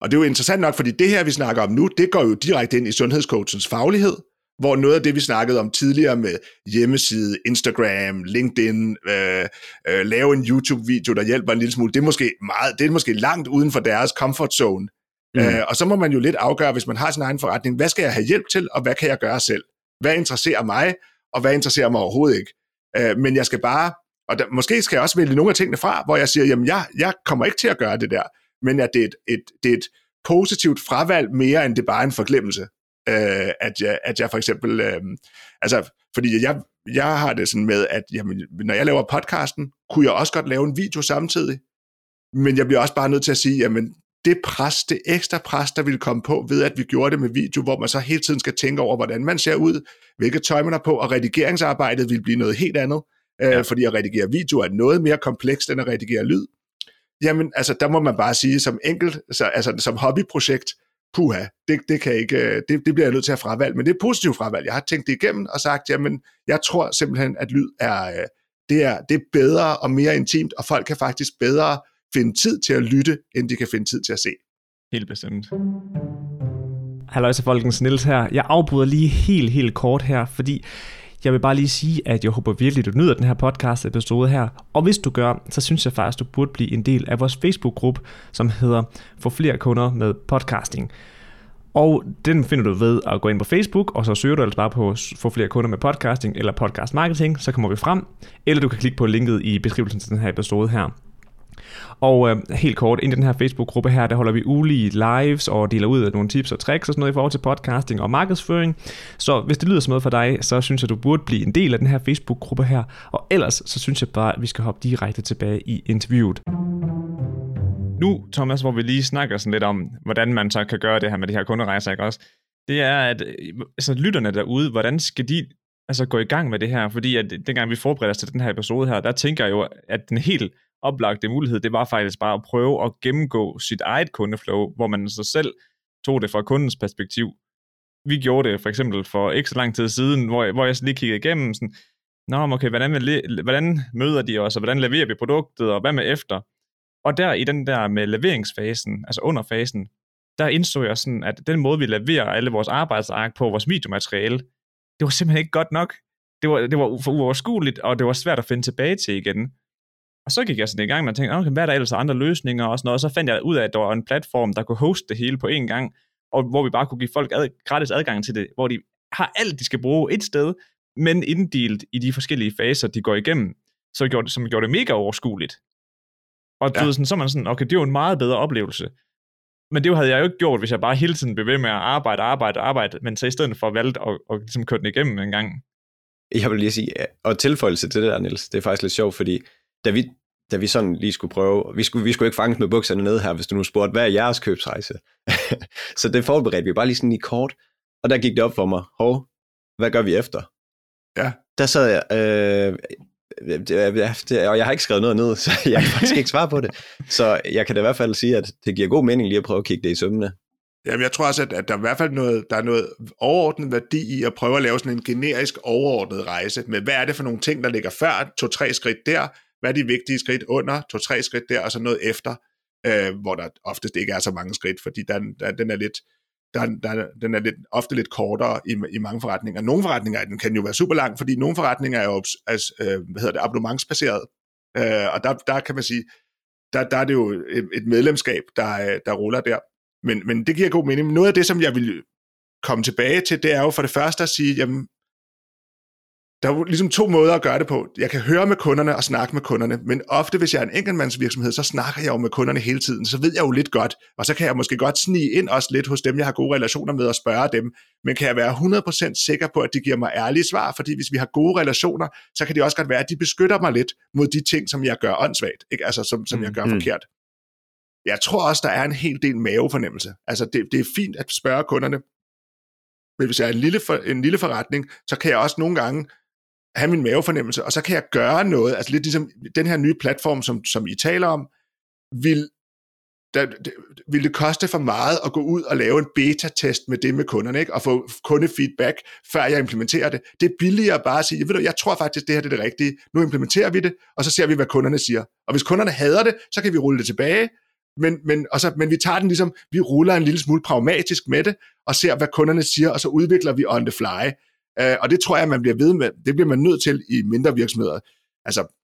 Og det er jo interessant nok, fordi det her, vi snakker om nu, det går jo direkte ind i sundhedscoachens faglighed, hvor noget af det, vi snakkede om tidligere med hjemmeside, Instagram, LinkedIn, øh, øh, lave en YouTube-video, der hjælper en lille smule, det er måske, meget, det er måske langt uden for deres comfort zone. Mm. Øh, og så må man jo lidt afgøre, hvis man har sin egen forretning, hvad skal jeg have hjælp til, og hvad kan jeg gøre selv? Hvad interesserer mig, og hvad interesserer mig overhovedet ikke? Øh, men jeg skal bare, og der, måske skal jeg også vælge nogle af tingene fra, hvor jeg siger, jamen jeg, jeg kommer ikke til at gøre det der, men at det er et, et, det er et positivt fravalg mere, end det bare er en forglemmelse øh, at, jeg, at jeg for eksempel, øh, altså, fordi jeg, jeg har det sådan med, at jamen, når jeg laver podcasten, kunne jeg også godt lave en video samtidig, men jeg bliver også bare nødt til at sige, jamen, det pres, det ekstra pres, der ville komme på ved, at vi gjorde det med video, hvor man så hele tiden skal tænke over, hvordan man ser ud, hvilket tøj man har på, og redigeringsarbejdet vil blive noget helt andet, øh, ja. fordi at redigere video er noget mere komplekst end at redigere lyd. Jamen, altså, der må man bare sige, som enkelt, altså, altså som hobbyprojekt, puha, det, det, kan ikke, øh, det, det bliver jeg nødt til at fravalge. Men det er et positivt fravalg. Jeg har tænkt det igennem og sagt, jamen, jeg tror simpelthen, at lyd er, øh, det er, det er bedre og mere intimt, og folk kan faktisk bedre finde tid til at lytte, end de kan finde tid til at se. Helt bestemt. Halløjsa folkens, Niels her. Jeg afbryder lige helt, helt kort her, fordi jeg vil bare lige sige, at jeg håber virkelig, du nyder den her podcast episode her. Og hvis du gør, så synes jeg faktisk, du burde blive en del af vores Facebook-gruppe, som hedder Få flere kunder med podcasting. Og den finder du ved at gå ind på Facebook, og så søger du altså bare på Få flere kunder med podcasting eller podcast marketing, så kommer vi frem. Eller du kan klikke på linket i beskrivelsen til den her episode her. Og øh, helt kort, ind i den her Facebook-gruppe her, der holder vi ulige lives og deler ud af nogle tips og tricks og sådan noget i forhold til podcasting og markedsføring. Så hvis det lyder som noget for dig, så synes jeg, du burde blive en del af den her Facebook-gruppe her. Og ellers, så synes jeg bare, at vi skal hoppe direkte tilbage i interviewet. Nu, Thomas, hvor vi lige snakker sådan lidt om, hvordan man så kan gøre det her med de her kunderejser, ikke også? Det er, at altså, lytterne derude, hvordan skal de altså gå i gang med det her? Fordi at dengang vi forbereder os til den her episode her, der tænker jeg jo, at den helt oplagte mulighed, det var faktisk bare at prøve at gennemgå sit eget kundeflow, hvor man så selv tog det fra kundens perspektiv. Vi gjorde det for eksempel for ikke så lang tid siden, hvor jeg, hvor jeg lige kiggede igennem sådan, Nå, okay, hvordan, hvordan møder de os, og hvordan leverer vi produktet, og hvad med efter? Og der i den der med leveringsfasen, altså under fasen, der indså jeg sådan, at den måde, vi leverer alle vores arbejdsark på, vores videomateriale, det var simpelthen ikke godt nok. Det var, det var for uoverskueligt, og det var svært at finde tilbage til igen. Og så gik jeg sådan i gang med at tænke, okay, hvad er der ellers andre løsninger og sådan noget, og så fandt jeg ud af, at der var en platform, der kunne hoste det hele på én gang, og hvor vi bare kunne give folk ad, gratis adgang til det, hvor de har alt, de skal bruge et sted, men inddelt i de forskellige faser, de går igennem, så gjorde det, som gjorde det mega overskueligt. Og ja. du ved, sådan, så man sådan, okay, det er jo en meget bedre oplevelse. Men det havde jeg jo ikke gjort, hvis jeg bare hele tiden blev ved med at arbejde, arbejde, arbejde, men så i stedet for valgt at, at ligesom køre den igennem en gang. Jeg vil lige sige, og tilføjelse til det der, Niels, det er faktisk lidt sjovt, fordi da vi da vi sådan lige skulle prøve, vi skulle, vi skulle ikke fanges med bukserne ned her, hvis du nu spurgte, hvad er jeres købsrejse? så det forberedte vi bare lige sådan i kort, og der gik det op for mig, hov, hvad gør vi efter? Ja. Der sad jeg, øh, det, og jeg har ikke skrevet noget ned, så jeg kan faktisk ikke svare på det. Så jeg kan da i hvert fald sige, at det giver god mening lige at prøve at kigge det i sømmene. Jamen, jeg tror også, at, at der er i hvert fald noget, der er noget overordnet værdi i at prøve at lave sådan en generisk overordnet rejse med, hvad er det for nogle ting, der ligger før, to-tre skridt der, hvad er de vigtige skridt under, to-tre skridt der, og så noget efter, øh, hvor der oftest ikke er så mange skridt, fordi den, der, den er lidt, der, der, den er lidt, ofte lidt kortere i, i mange forretninger. Nogle forretninger den kan jo være super lang, fordi nogle forretninger er jo altså, øh, hvad hedder det, abonnementsbaseret, øh, og der, der kan man sige, der, der er det jo et, et medlemskab, der, øh, der ruller der. Men, men det giver god mening. Noget af det, som jeg vil komme tilbage til, det er jo for det første at sige, jamen, der er jo ligesom to måder at gøre det på. Jeg kan høre med kunderne og snakke med kunderne, men ofte, hvis jeg er en enkeltmandsvirksomhed, så snakker jeg jo med kunderne hele tiden, så ved jeg jo lidt godt, og så kan jeg måske godt snige ind også lidt hos dem, jeg har gode relationer med og spørge dem, men kan jeg være 100% sikker på, at de giver mig ærlige svar, fordi hvis vi har gode relationer, så kan det også godt være, at de beskytter mig lidt mod de ting, som jeg gør åndssvagt, ikke? altså som, som jeg gør mm. forkert. Jeg tror også, der er en hel del mavefornemmelse. Altså det, det er fint at spørge kunderne, men hvis jeg er en lille, for, en lille forretning, så kan jeg også nogle gange have min mavefornemmelse, og så kan jeg gøre noget, altså lidt ligesom den her nye platform, som, som I taler om, vil, der, det, vil det koste for meget at gå ud og lave en beta-test med det med kunderne, ikke? og få kundefeedback, før jeg implementerer det. Det er billigere bare at sige, ved du, jeg tror faktisk, det her det er det rigtige. Nu implementerer vi det, og så ser vi, hvad kunderne siger. Og hvis kunderne hader det, så kan vi rulle det tilbage, men, men, og så, men vi tager den ligesom, vi ruller en lille smule pragmatisk med det, og ser, hvad kunderne siger, og så udvikler vi on the fly. Øh, og det tror jeg, man bliver ved med. Det bliver man nødt til i mindre virksomheder. Altså,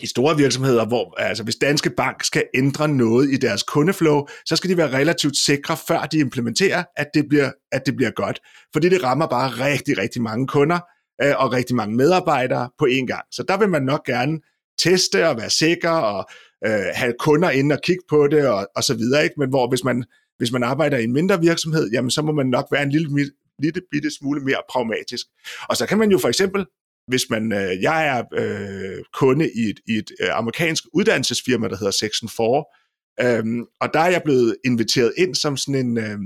i store virksomheder, hvor altså, hvis Danske Bank skal ændre noget i deres kundeflow, så skal de være relativt sikre, før de implementerer, at det bliver, at det bliver godt. Fordi det rammer bare rigtig, rigtig mange kunder øh, og rigtig mange medarbejdere på én gang. Så der vil man nok gerne teste og være sikker og øh, have kunder ind og kigge på det og, og så videre, ikke? Men hvor hvis man, hvis man arbejder i en mindre virksomhed, jamen så må man nok være en lille, lille bitte smule mere pragmatisk. Og så kan man jo for eksempel, hvis man, øh, jeg er øh, kunde i et, i et øh, amerikansk uddannelsesfirma, der hedder Section 4, øhm, og der er jeg blevet inviteret ind som sådan en, øh,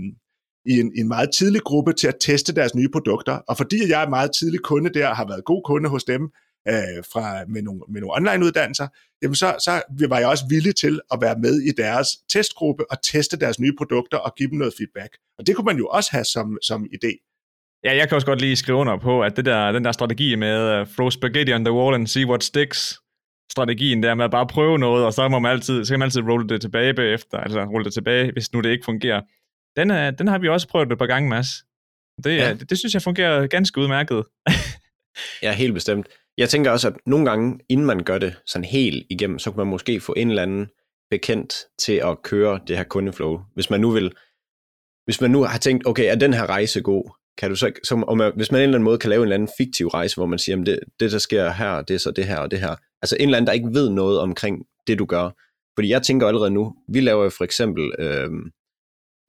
i en, i en meget tidlig gruppe til at teste deres nye produkter. Og fordi jeg er meget tidlig kunde der, har været god kunde hos dem, øh, fra, med, nogle, med nogle online-uddannelser, jamen så, så var jeg også villig til at være med i deres testgruppe og teste deres nye produkter og give dem noget feedback. Og det kunne man jo også have som, som idé. Ja, jeg kan også godt lige skrive under på, at det der, den der strategi med uh, throw spaghetti on the wall and see what sticks, strategien der med at bare prøve noget, og så må man altid, så kan man altid rulle det tilbage bagefter, altså rulle det tilbage, hvis nu det ikke fungerer. Den, er, den har vi også prøvet et par gange, Mads. Det, ja. det, det synes jeg fungerer ganske udmærket. ja, helt bestemt. Jeg tænker også, at nogle gange, inden man gør det sådan helt igennem, så kan man måske få en eller anden bekendt til at køre det her kundeflow. Hvis man nu vil, hvis man nu har tænkt, okay, er den her rejse god? Kan du så, som, om man, hvis man en eller anden måde kan lave en eller anden fiktiv rejse, hvor man siger, det, det der sker her, det er så det her og det her. Altså en eller anden, der ikke ved noget omkring det, du gør. Fordi jeg tænker allerede nu, vi laver jo for eksempel, øh,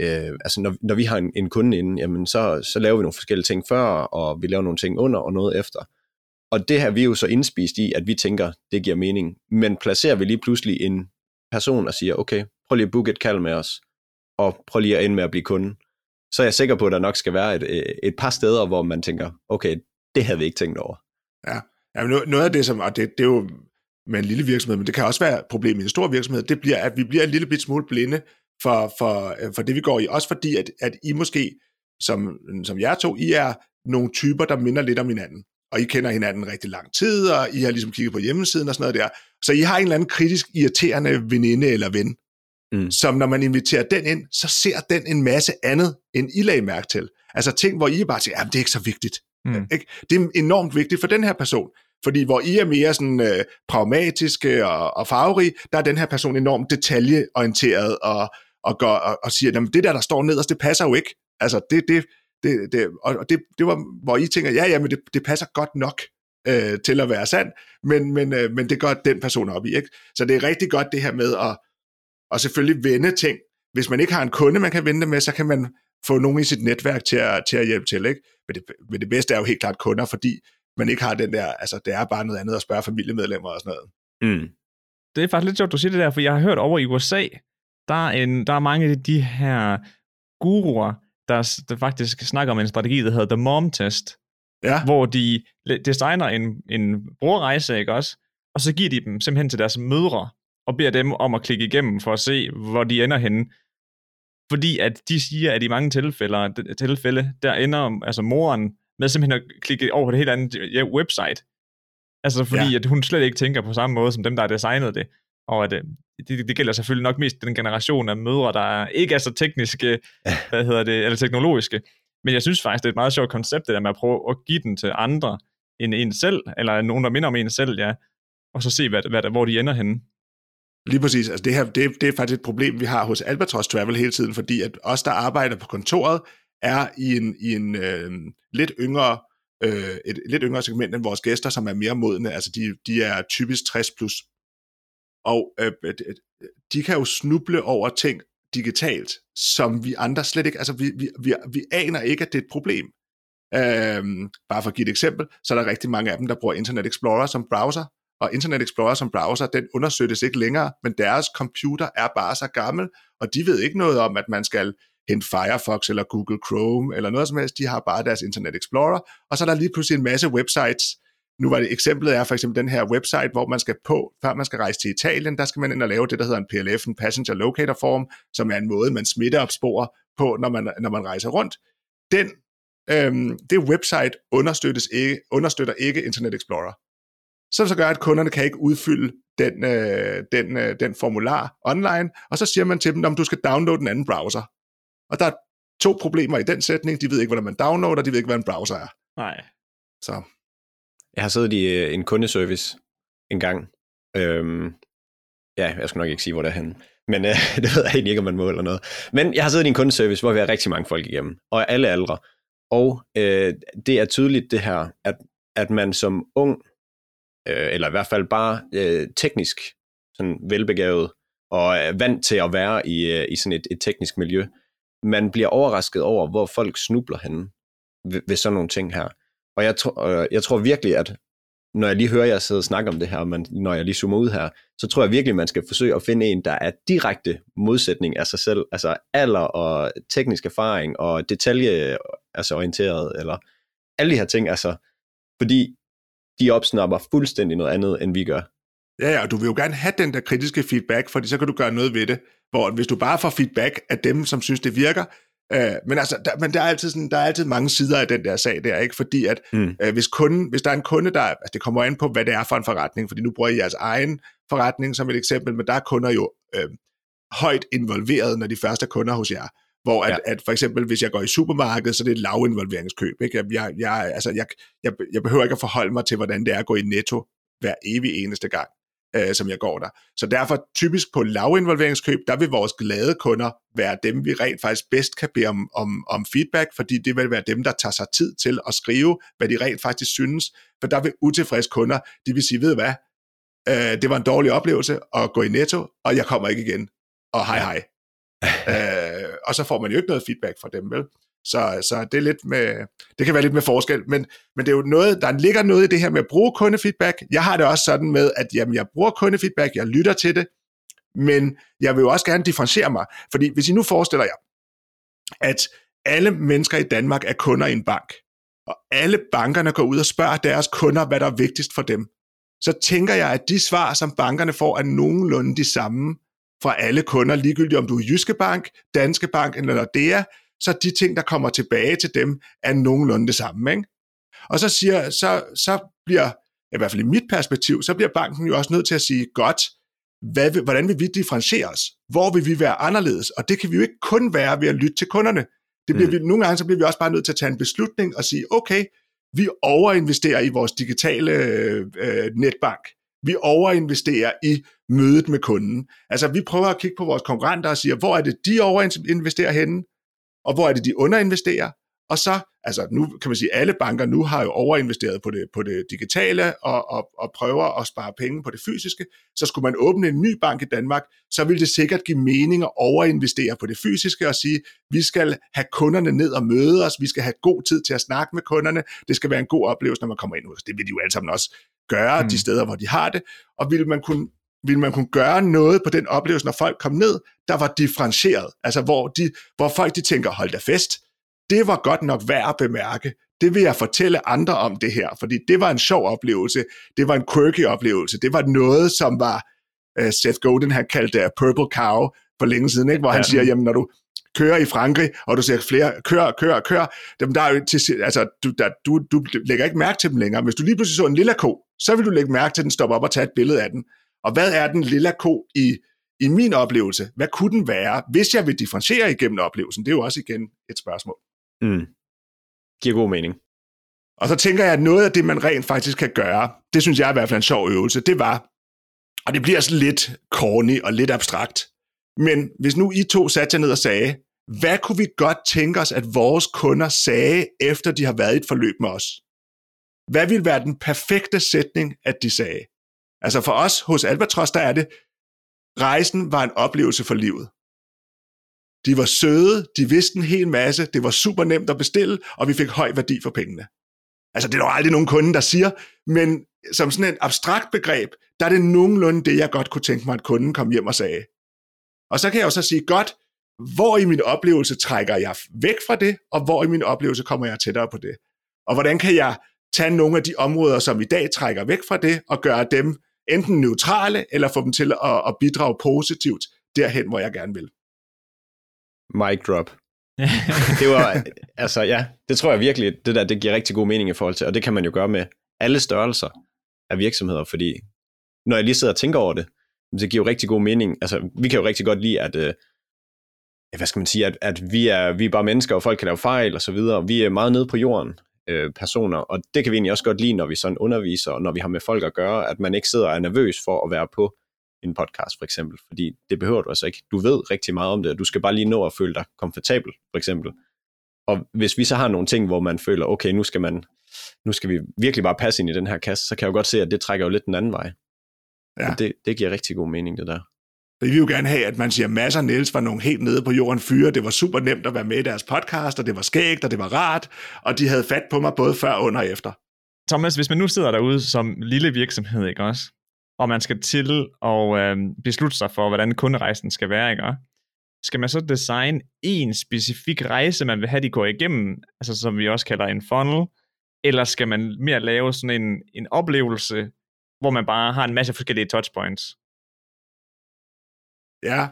øh, altså når, når vi har en, en kunde inde, jamen så, så laver vi nogle forskellige ting før, og vi laver nogle ting under og noget efter. Og det her vi er jo så indspist i, at vi tænker, det giver mening. Men placerer vi lige pludselig en person og siger, okay, prøv lige at booke et kald med os, og prøv lige at ende med at blive kunde, så er jeg sikker på, at der nok skal være et, øh, et par steder, hvor man tænker, okay, det havde vi ikke tænkt over. Ja, Jamen, noget af det, som, og det, det er jo med en lille virksomhed, men det kan også være et problem i en stor virksomhed, det bliver, at vi bliver en lille bit smule blinde for, for, øh, for det, vi går i. Også fordi, at, at I måske, som, som jeg to, I er nogle typer, der minder lidt om hinanden og I kender hinanden rigtig lang tid, og I har ligesom kigget på hjemmesiden og sådan noget der. Så I har en eller anden kritisk irriterende veninde eller ven, mm. som når man inviterer den ind, så ser den en masse andet, end I lagde mærke til. Altså ting, hvor I bare siger, at det er ikke så vigtigt. Mm. Ikke? Det er enormt vigtigt for den her person. Fordi hvor I er mere sådan øh, pragmatiske og, og farverige, der er den her person enormt detaljeorienteret og, og, går, og, og siger, at det der, der står nederst, det passer jo ikke. Altså, det, det, det, det, og det, det var, hvor I tænker, ja, ja, men det, det passer godt nok øh, til at være sandt, men, men, øh, men det går den person op i. Ikke? Så det er rigtig godt det her med at, at selvfølgelig vende ting. Hvis man ikke har en kunde, man kan vende det med, så kan man få nogen i sit netværk til at, til at hjælpe til. Ikke? Men, det, men det bedste er jo helt klart kunder, fordi man ikke har den der, altså det er bare noget andet at spørge familiemedlemmer og sådan noget. Mm. det er faktisk lidt sjovt, du siger det der, for jeg har hørt over i USA, der er, en, der er mange af de her guruer, der, der faktisk snakker om en strategi, der hedder The Mom Test, Ja. hvor de designer en, en brugerrejse, ikke også? Og så giver de dem simpelthen til deres mødre, og beder dem om at klikke igennem for at se, hvor de ender henne. Fordi at de siger, at i mange tilfælde, tilfælde der ender altså moren med simpelthen at klikke over på det helt andet ja, website. Altså fordi, ja. at hun slet ikke tænker på samme måde som dem, der har designet det. Og at, øh, det, det gælder selvfølgelig nok mest den generation af mødre, der ikke er så tekniske, hvad hedder det, eller teknologiske. Men jeg synes faktisk, det er et meget sjovt koncept, det der med at prøve at give den til andre end en selv, eller nogen, der minder om en selv, ja. Og så se, hvad, hvad, hvor de ender henne. Lige præcis. Altså det her, det, det er faktisk et problem, vi har hos Albatros Travel hele tiden, fordi at os, der arbejder på kontoret, er i en, i en øh, lidt yngre øh, et lidt yngre segment end vores gæster, som er mere modne. Altså de, de er typisk 60 plus. Og øh, øh, øh, de kan jo snuble over ting digitalt, som vi andre slet ikke, altså vi, vi, vi, vi aner ikke, at det er et problem. Øhm, bare for at give et eksempel, så er der rigtig mange af dem, der bruger Internet Explorer som browser, og Internet Explorer som browser, den understøttes ikke længere, men deres computer er bare så gammel, og de ved ikke noget om, at man skal hente Firefox eller Google Chrome eller noget som helst, de har bare deres Internet Explorer, og så er der lige pludselig en masse websites, nu var det eksemplet er for eksempel den her website, hvor man skal på, før man skal rejse til Italien, der skal man ind og lave det, der hedder en PLF, en Passenger Locator Form, som er en måde, man smitteopsporer på, når man, når man rejser rundt. Den, øhm, det website understøttes ikke, understøtter ikke Internet Explorer. Så så gør, at kunderne kan ikke udfylde den, øh, den, øh, den formular online, og så siger man til dem, om du skal downloade en anden browser. Og der er to problemer i den sætning. De ved ikke, hvordan man downloader, de ved ikke, hvad en browser er. Nej. Så. Jeg har siddet i øh, en kundeservice en gang. Øhm, ja, jeg skal nok ikke sige, hvor det er henne. Men øh, det ved jeg egentlig ikke, om man må eller noget. Men jeg har siddet i en kundeservice, hvor vi har rigtig mange folk igennem. Og alle aldre. Og øh, det er tydeligt det her, at, at man som ung, øh, eller i hvert fald bare øh, teknisk sådan velbegavet, og er vant til at være i, øh, i sådan et, et teknisk miljø, man bliver overrasket over, hvor folk snubler henne ved, ved sådan nogle ting her. Og jeg, tror, øh, jeg tror virkelig, at når jeg lige hører jer sidde og snakke om det her, men når jeg lige zoomer ud her, så tror jeg virkelig, man skal forsøge at finde en, der er direkte modsætning af sig selv. Altså alder og teknisk erfaring og detalje øh, altså orienteret, eller alle de her ting, altså, fordi de opsnapper fuldstændig noget andet, end vi gør. Ja, ja, og du vil jo gerne have den der kritiske feedback, fordi så kan du gøre noget ved det. Hvor hvis du bare får feedback af dem, som synes, det virker, øh, men altså, der, men der er, altid sådan, der er altid mange sider af den der sag der, ikke? Fordi at mm. øh, hvis, kunden, hvis der er en kunde, der, altså det kommer an på, hvad det er for en forretning, fordi nu bruger I jeres egen forretning som et eksempel, men der er kunder jo øh, højt involveret, når de første er kunder hos jer. Hvor at, ja. at for eksempel, hvis jeg går i supermarkedet, så er det et lavinvolveringskøb. Ikke? Jeg, jeg, altså, jeg, jeg, jeg behøver ikke at forholde mig til, hvordan det er at gå i netto hver evig eneste gang øh, som jeg går der. Så derfor typisk på lavinvolveringskøb, der vil vores glade kunder være dem, vi rent faktisk bedst kan bede om, om, om feedback, fordi det vil være dem, der tager sig tid til at skrive, hvad de rent faktisk synes. For der vil utilfredse kunder, de vil sige, ved hvad, øh, det var en dårlig oplevelse at gå i netto, og jeg kommer ikke igen. Og hej hej øh, og så får man jo ikke noget feedback fra dem, vel? Så, så det er lidt med, det kan være lidt med forskel, men, men det er jo noget, der ligger noget i det her med at bruge kundefeedback. Jeg har det også sådan med, at jamen, jeg bruger kundefeedback, jeg lytter til det, men jeg vil jo også gerne differentiere mig, fordi hvis I nu forestiller jer, at alle mennesker i Danmark er kunder i en bank, og alle bankerne går ud og spørger deres kunder, hvad der er vigtigst for dem, så tænker jeg, at de svar, som bankerne får, er nogenlunde de samme fra alle kunder, ligegyldigt om du er Jyske Bank, Danske Bank eller Nordea, så de ting, der kommer tilbage til dem, er nogenlunde det samme. Ikke? Og så, siger, så, så bliver, i hvert fald i mit perspektiv, så bliver banken jo også nødt til at sige, godt, hvad, hvordan vil vi differentiere os? Hvor vil vi være anderledes? Og det kan vi jo ikke kun være ved at lytte til kunderne. Det bliver mm. vi, nogle gange så bliver vi også bare nødt til at tage en beslutning og sige, okay, vi overinvesterer i vores digitale øh, netbank. Vi overinvesterer i mødet med kunden. Altså vi prøver at kigge på vores konkurrenter og siger, hvor er det, de overinvesterer henne? og hvor er det, de underinvesterer, og så, altså nu kan man sige, alle banker nu har jo overinvesteret på det, på det digitale og, og, og prøver at spare penge på det fysiske, så skulle man åbne en ny bank i Danmark, så ville det sikkert give mening at overinvestere på det fysiske og sige, vi skal have kunderne ned og møde os, vi skal have god tid til at snakke med kunderne, det skal være en god oplevelse, når man kommer ind hos Det vil de jo alle sammen også gøre mm. de steder, hvor de har det, og vil man kunne ville man kunne gøre noget på den oplevelse, når folk kom ned, der var differentieret. Altså hvor, de, hvor folk de tænker, hold da fest, det var godt nok værd at bemærke. Det vil jeg fortælle andre om det her, fordi det var en sjov oplevelse, det var en quirky oplevelse, det var noget, som var, uh, Seth Godin han kaldte uh, Purple Cow for længe siden, ikke? hvor ja. han siger, jamen når du kører i Frankrig, og du ser flere, kør, kør, kør, dem der er jo til, altså, du, der, du, du lægger ikke mærke til dem længere. Hvis du lige pludselig så en lille ko, så vil du lægge mærke til, at den stopper op og tage et billede af den. Og hvad er den lille ko i, i min oplevelse? Hvad kunne den være, hvis jeg vil differentiere igennem oplevelsen? Det er jo også igen et spørgsmål. Mm. Giver god mening. Og så tænker jeg, at noget af det, man rent faktisk kan gøre, det synes jeg er i hvert fald en sjov øvelse, det var, og det bliver sådan lidt corny og lidt abstrakt, men hvis nu I to satte jer ned og sagde, hvad kunne vi godt tænke os, at vores kunder sagde, efter de har været i et forløb med os? Hvad ville være den perfekte sætning, at de sagde? Altså for os hos Albatros, der er det, rejsen var en oplevelse for livet. De var søde, de vidste en hel masse, det var super nemt at bestille, og vi fik høj værdi for pengene. Altså det er der aldrig nogen kunde, der siger, men som sådan et abstrakt begreb, der er det nogenlunde det, jeg godt kunne tænke mig, at kunden kom hjem og sagde. Og så kan jeg jo så sige, godt, hvor i min oplevelse trækker jeg væk fra det, og hvor i min oplevelse kommer jeg tættere på det. Og hvordan kan jeg tage nogle af de områder, som i dag trækker væk fra det, og gøre dem enten neutrale, eller få dem til at, at bidrage positivt derhen, hvor jeg gerne vil. Mic drop. det var, altså ja, det tror jeg virkelig, det der, det giver rigtig god mening i forhold til, og det kan man jo gøre med alle størrelser af virksomheder, fordi når jeg lige sidder og tænker over det, det giver jo rigtig god mening. Altså, vi kan jo rigtig godt lide, at, øh, hvad skal man sige, at, at vi, er, vi er bare mennesker, og folk kan lave fejl og så videre. Vi er meget nede på jorden øh, personer, og det kan vi egentlig også godt lide, når vi sådan underviser, og når vi har med folk at gøre, at man ikke sidder og er nervøs for at være på en podcast for eksempel, fordi det behøver du altså ikke. Du ved rigtig meget om det, og du skal bare lige nå at føle dig komfortabel for eksempel. Og hvis vi så har nogle ting, hvor man føler, okay, nu skal man nu skal vi virkelig bare passe ind i den her kasse, så kan jeg jo godt se, at det trækker jo lidt den anden vej. Ja. det, det giver rigtig god mening, det der. Vi vil jo gerne have, at man siger, at masser Niels var nogle helt nede på jorden fyre. Det var super nemt at være med i deres podcast, og det var skægt, og det var rart, og de havde fat på mig både før, under og efter. Thomas, hvis man nu sidder derude som lille virksomhed, ikke også? Og man skal til at øh, beslutte sig for, hvordan kunderejsen skal være, ikke også? Skal man så designe en specifik rejse, man vil have, de går igennem, altså som vi også kalder en funnel, eller skal man mere lave sådan en, en oplevelse, hvor man bare har en masse forskellige touchpoints? Ja,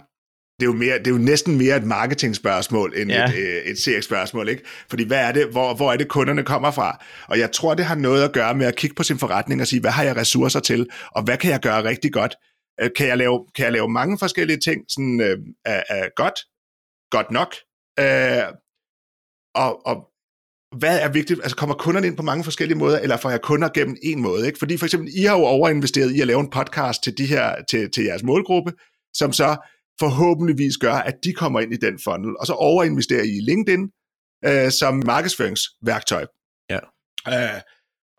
det er, jo mere, det er jo næsten mere et marketing-spørgsmål end ja. et, øh, et CX-spørgsmål, ikke? Fordi hvad er det, hvor, hvor er det, kunderne kommer fra? Og jeg tror, det har noget at gøre med at kigge på sin forretning og sige, hvad har jeg ressourcer til, og hvad kan jeg gøre rigtig godt? Øh, kan jeg lave, kan jeg lave mange forskellige ting, sådan øh, er, er godt, godt nok? Øh, og, og hvad er vigtigt? Altså kommer kunderne ind på mange forskellige måder, eller får jeg kunder gennem en måde? Ikke? Fordi for eksempel, I har jo overinvesteret i at lave en podcast til, de her, til, til jeres målgruppe, som så forhåbentligvis gør, at de kommer ind i den funnel, og så overinvesterer I i LinkedIn øh, som markedsføringsværktøj. Ja. Øh,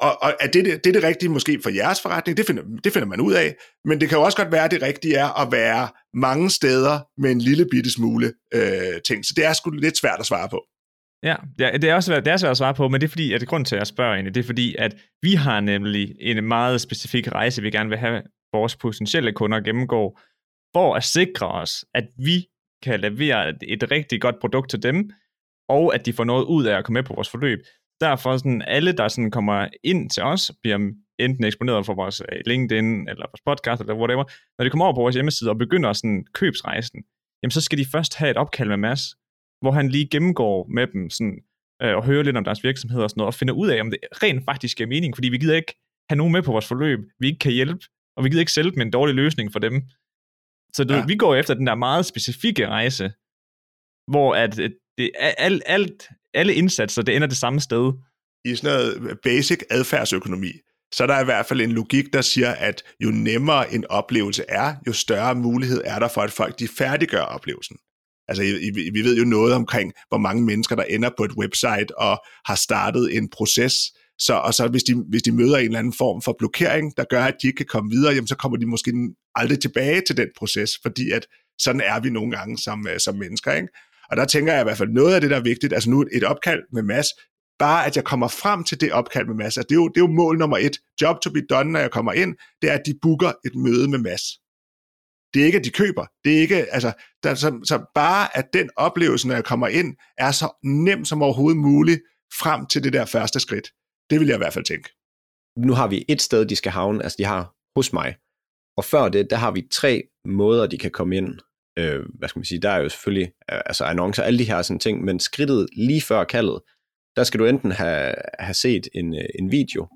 og, og er det, det, er det rigtige måske for jeres forretning? Det finder, det finder man ud af. Men det kan jo også godt være, at det rigtige er at være mange steder med en lille bitte smule øh, ting. Så det er sgu lidt svært at svare på. Ja, ja det, er også, det er svært at svare på, men det er fordi, at det grund til, at jeg spørger egentlig, det er fordi, at vi har nemlig en meget specifik rejse, vi gerne vil have vores potentielle kunder gennemgå, for at sikre os, at vi kan levere et, et rigtig godt produkt til dem, og at de får noget ud af at komme med på vores forløb. Derfor sådan alle, der sådan kommer ind til os, bliver enten eksponeret for vores øh, LinkedIn, eller vores podcast, eller whatever, når de kommer over på vores hjemmeside og begynder sådan købsrejsen, jamen så skal de først have et opkald med Mads, hvor han lige gennemgår med dem sådan, øh, og hører lidt om deres virksomhed og sådan noget, og finder ud af, om det rent faktisk giver mening, fordi vi gider ikke have nogen med på vores forløb, vi ikke kan hjælpe, og vi gider ikke sælge dem en dårlig løsning for dem. Så du, ja. vi går efter den der meget specifikke rejse, hvor at det, alt, alt, alle indsatser, det ender det samme sted. I sådan noget basic adfærdsøkonomi, så er der i hvert fald en logik, der siger, at jo nemmere en oplevelse er, jo større mulighed er der for, at folk de færdiggør oplevelsen. Altså, vi ved jo noget omkring, hvor mange mennesker, der ender på et website og har startet en proces, så, og så hvis de, hvis de møder en eller anden form for blokering, der gør, at de ikke kan komme videre, jamen, så kommer de måske aldrig tilbage til den proces, fordi at sådan er vi nogle gange som, øh, som mennesker. Ikke? Og der tænker jeg i hvert fald noget af det, der er vigtigt, altså nu et opkald med mass, bare at jeg kommer frem til det opkald med mass, Altså, det, er jo, det er jo mål nummer et. Job to be done, når jeg kommer ind, det er, at de booker et møde med mass. Det er ikke, at de køber. Det er ikke, altså, der, så, så bare at den oplevelse, når jeg kommer ind, er så nem som overhovedet muligt frem til det der første skridt. Det vil jeg i hvert fald tænke. Nu har vi et sted, de skal havne, altså de har hos mig. Og før det, der har vi tre måder, de kan komme ind. Øh, hvad skal man sige, der er jo selvfølgelig øh, altså annoncer, alle de her sådan ting, men skridtet lige før kaldet, der skal du enten have, have set en, øh, en video,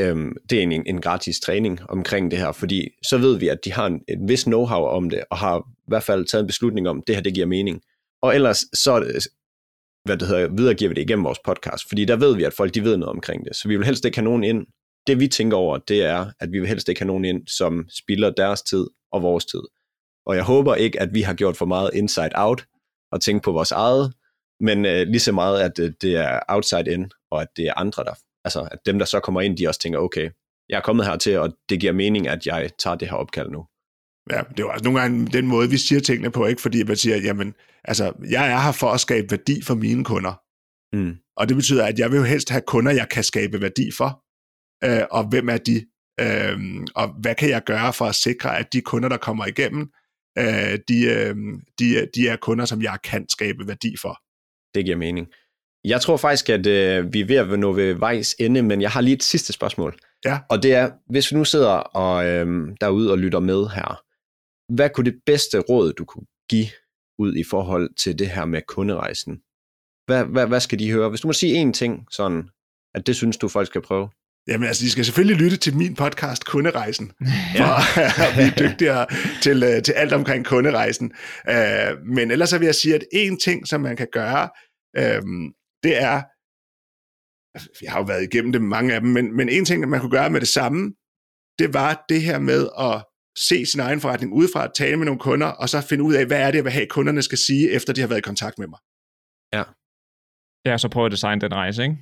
øhm, det er en, en gratis træning omkring det her, fordi så ved vi, at de har en, en vis know-how om det, og har i hvert fald taget en beslutning om, at det her det giver mening. Og ellers så øh, hvad det hedder, videregiver vi det igennem vores podcast, fordi der ved vi, at folk de ved noget omkring det, så vi vil helst ikke have nogen ind. Det vi tænker over, det er, at vi vil helst ikke have nogen ind, som spilder deres tid og vores tid. Og jeg håber ikke, at vi har gjort for meget inside out og tænkt på vores eget, men øh, lige så meget, at øh, det er outside in, og at det er andre, der altså at dem, der så kommer ind, de også tænker, okay, jeg er kommet hertil, og det giver mening, at jeg tager det her opkald nu. Ja, det er jo også nogle gange den måde, vi siger tingene på, ikke? fordi man siger, jamen, altså, jeg er her for at skabe værdi for mine kunder. Mm. Og det betyder, at jeg vil jo helst have kunder, jeg kan skabe værdi for. Øh, og hvem er de? Øh, og hvad kan jeg gøre for at sikre, at de kunder, der kommer igennem, øh, de, øh, de, de er kunder, som jeg kan skabe værdi for. Det giver mening. Jeg tror faktisk, at øh, vi er ved at nå ved vejs ende, men jeg har lige et sidste spørgsmål. Ja. Og det er, hvis vi nu sidder og, øh, derude og lytter med her, hvad kunne det bedste råd, du kunne give ud i forhold til det her med kunderejsen? Hvad, hvad, hvad skal de høre? Hvis du må sige én ting, sådan, at det synes du, folk skal prøve. Jamen altså, de skal selvfølgelig lytte til min podcast, Kunderejsen, for at blive dygtigere til, øh, til alt omkring kunderejsen. Uh, men ellers så vil jeg sige, at en ting, som man kan gøre, uh, det er, jeg har jo været igennem det mange af dem, men, men en ting, man kunne gøre med det samme, det var det her med at se sin egen forretning udefra, at tale med nogle kunder, og så finde ud af, hvad er det, jeg vil have, kunderne skal sige, efter de har været i kontakt med mig. Ja. Ja, så prøv at designe den rejse, ikke?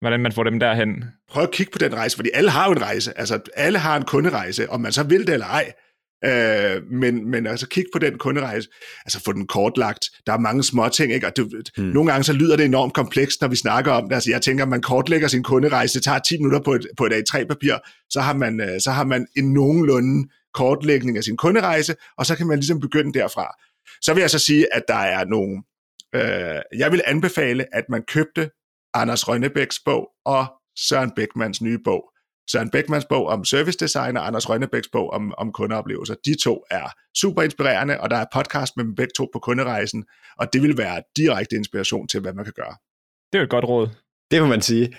Hvordan man får dem derhen. Prøv at kigge på den rejse, fordi alle har jo en rejse. Altså, alle har en kunderejse, om man så vil det eller ej. Øh, men, men altså kig på den kunderejse, altså få den kortlagt. Der er mange små ting, ikke? Og det, hmm. nogle gange så lyder det enormt komplekst, når vi snakker om det. Altså jeg tænker, at man kortlægger sin kunderejse, det tager 10 minutter på et, på et A3-papir, så har, man, øh, så har man en nogenlunde kortlægning af sin kunderejse, og så kan man ligesom begynde derfra. Så vil jeg så sige, at der er nogle... Øh, jeg vil anbefale, at man købte Anders Rønnebæks bog og Søren Bækmans nye bog. Søren Bækmans bog om service design og Anders Rønnebæks bog om, om kundeoplevelser. De to er super inspirerende, og der er podcast med dem begge to på kunderejsen, og det vil være direkte inspiration til, hvad man kan gøre. Det er et godt råd. Det må man sige.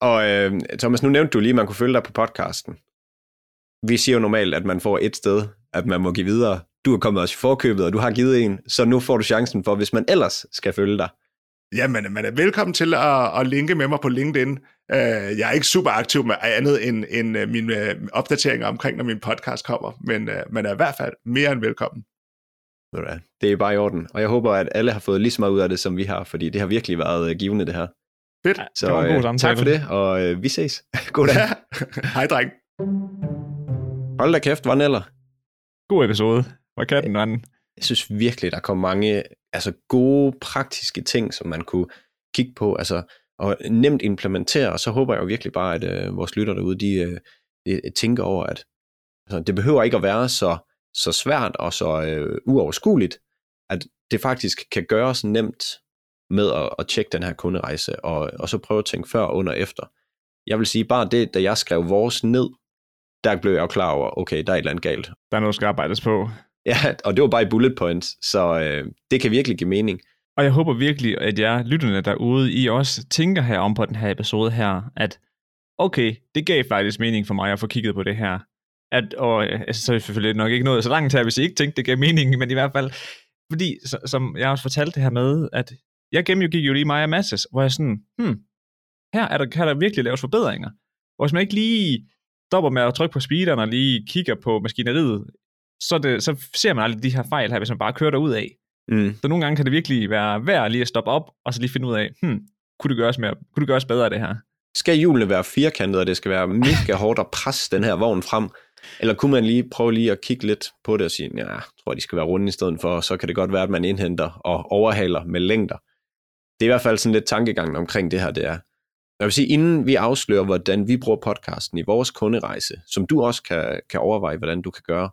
Og øh, Thomas, nu nævnte du lige, at man kunne følge dig på podcasten. Vi siger jo normalt, at man får et sted, at man må give videre. Du er kommet også i forkøbet, og du har givet en, så nu får du chancen for, hvis man ellers skal følge dig. Jamen, man er velkommen til at, at linke med mig på LinkedIn. Uh, jeg er ikke super aktiv med andet end, end uh, mine uh, opdateringer omkring, når min podcast kommer, men man er i hvert fald mere end velkommen. Det er bare i orden, og jeg håber, at alle har fået lige så meget ud af det, som vi har, fordi det har virkelig været givende, det her. Fedt. Så det var en god tak for det, og vi ses. God dag. Hej, dreng. Hold da kæft, hvordan eller? God episode. Hvor kan den anden? Jeg synes virkelig, der kom mange altså gode, praktiske ting, som man kunne kigge på, altså, og nemt implementere, og så håber jeg jo virkelig bare, at øh, vores lytter derude, de, øh, de tænker over, at altså, det behøver ikke at være så, så svært og så øh, uoverskueligt, at det faktisk kan gøres nemt med at, at tjekke den her kunderejse, og, og så prøve at tænke før, under og efter. Jeg vil sige, bare det, da jeg skrev vores ned, der blev jeg jo klar over, okay, der er et eller andet galt. Der er noget, der skal arbejdes på. Ja, og det var bare i bullet points, så øh, det kan virkelig give mening. Og jeg håber virkelig, at jer lytterne derude, I også tænker her om på den her episode her, at okay, det gav faktisk mening for mig at få kigget på det her. At, og altså, så er selvfølgelig nok ikke noget så langt her, hvis I ikke tænkte, det gav mening, men i hvert fald, fordi så, som jeg også fortalte det her med, at jeg gennemgik jo lige og Masses, hvor jeg sådan, hmm, her er der, kan der virkelig laves forbedringer. Hvor man ikke lige stopper med at trykke på speederen og lige kigger på maskineriet så, det, så ser man aldrig de her fejl her, hvis man bare kører derud af. Mm. Så nogle gange kan det virkelig være værd lige at stoppe op, og så lige finde ud af, hmm, kunne det gøres, mere, kunne det gøres bedre det her? Skal hjulene være firkantede, og det skal være mega hårdt at presse den her vogn frem? Eller kunne man lige prøve lige at kigge lidt på det og sige, ja, jeg tror, de skal være runde i stedet for, så kan det godt være, at man indhenter og overhaler med længder. Det er i hvert fald sådan lidt tankegangen omkring det her, det er. Jeg vil sige, inden vi afslører, hvordan vi bruger podcasten i vores kunderejse, som du også kan, kan overveje, hvordan du kan gøre,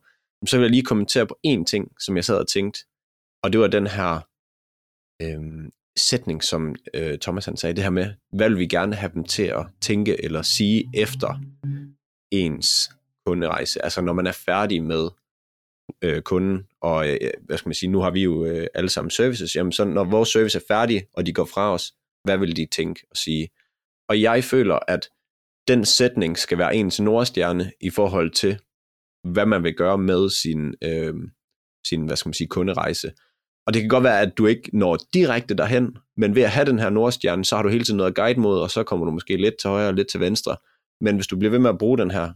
så vil jeg lige kommentere på én ting, som jeg sad og tænkte, og det var den her øhm, sætning, som øh, Thomas han sagde, det her med, hvad vil vi gerne have dem til at tænke eller sige efter ens kunderejse, altså når man er færdig med øh, kunden, og øh, hvad skal man sige, nu har vi jo øh, alle sammen services, jamen så når vores service er færdig, og de går fra os, hvad vil de tænke og sige? Og jeg føler, at den sætning skal være ens nordstjerne i forhold til, hvad man vil gøre med sin, øh, sin hvad skal man sige, kunderejse. Og det kan godt være, at du ikke når direkte derhen, men ved at have den her nordstjerne, så har du hele tiden noget at guide mod, og så kommer du måske lidt til højre og lidt til venstre. Men hvis du bliver ved med at bruge den her,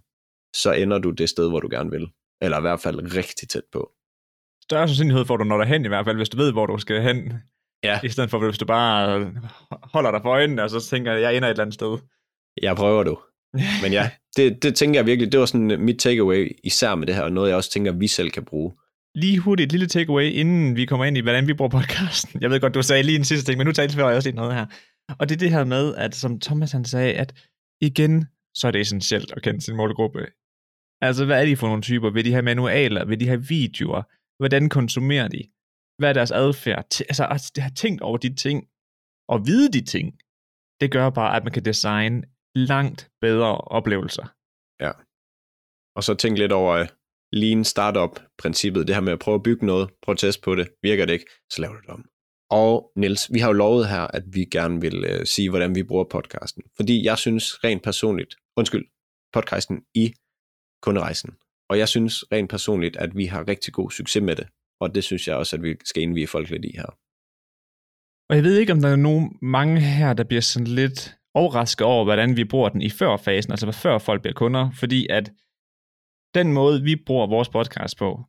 så ender du det sted, hvor du gerne vil. Eller i hvert fald rigtig tæt på. Større sandsynlighed får du når derhen i hvert fald, hvis du ved, hvor du skal hen. Ja. I stedet for, hvis du bare holder dig for øjnene, og så tænker jeg, ender et eller andet sted. Jeg prøver du. Men ja, det, det tænker jeg virkelig, det var sådan mit takeaway, især med det her, og noget jeg også tænker, vi selv kan bruge. Lige hurtigt et lille takeaway, inden vi kommer ind i, hvordan vi bruger podcasten. Jeg ved godt, du sagde lige en sidste ting, men nu talte jeg også lige noget her. Og det er det her med, at som Thomas han sagde, at igen, så er det essentielt at kende sin målgruppe. Altså, hvad er de for nogle typer? Vil de have manualer? Vil de have videoer? Hvordan konsumerer de? Hvad er deres adfærd? Altså, at have tænkt over de ting, og vide de ting, det gør bare, at man kan designe langt bedre oplevelser. Ja. Og så tænk lidt over øh, lean startup-princippet, det her med at prøve at bygge noget, prøve at teste på det, virker det ikke, så lav det om. Og Niels, vi har jo lovet her, at vi gerne vil øh, sige, hvordan vi bruger podcasten. Fordi jeg synes rent personligt, undskyld, podcasten i kunderejsen. Og jeg synes rent personligt, at vi har rigtig god succes med det. Og det synes jeg også, at vi skal indvige folk lidt i her. Og jeg ved ikke, om der er nogen mange her, der bliver sådan lidt overrasket over, hvordan vi bruger den i førfasen, altså før folk bliver kunder, fordi at den måde, vi bruger vores podcast på,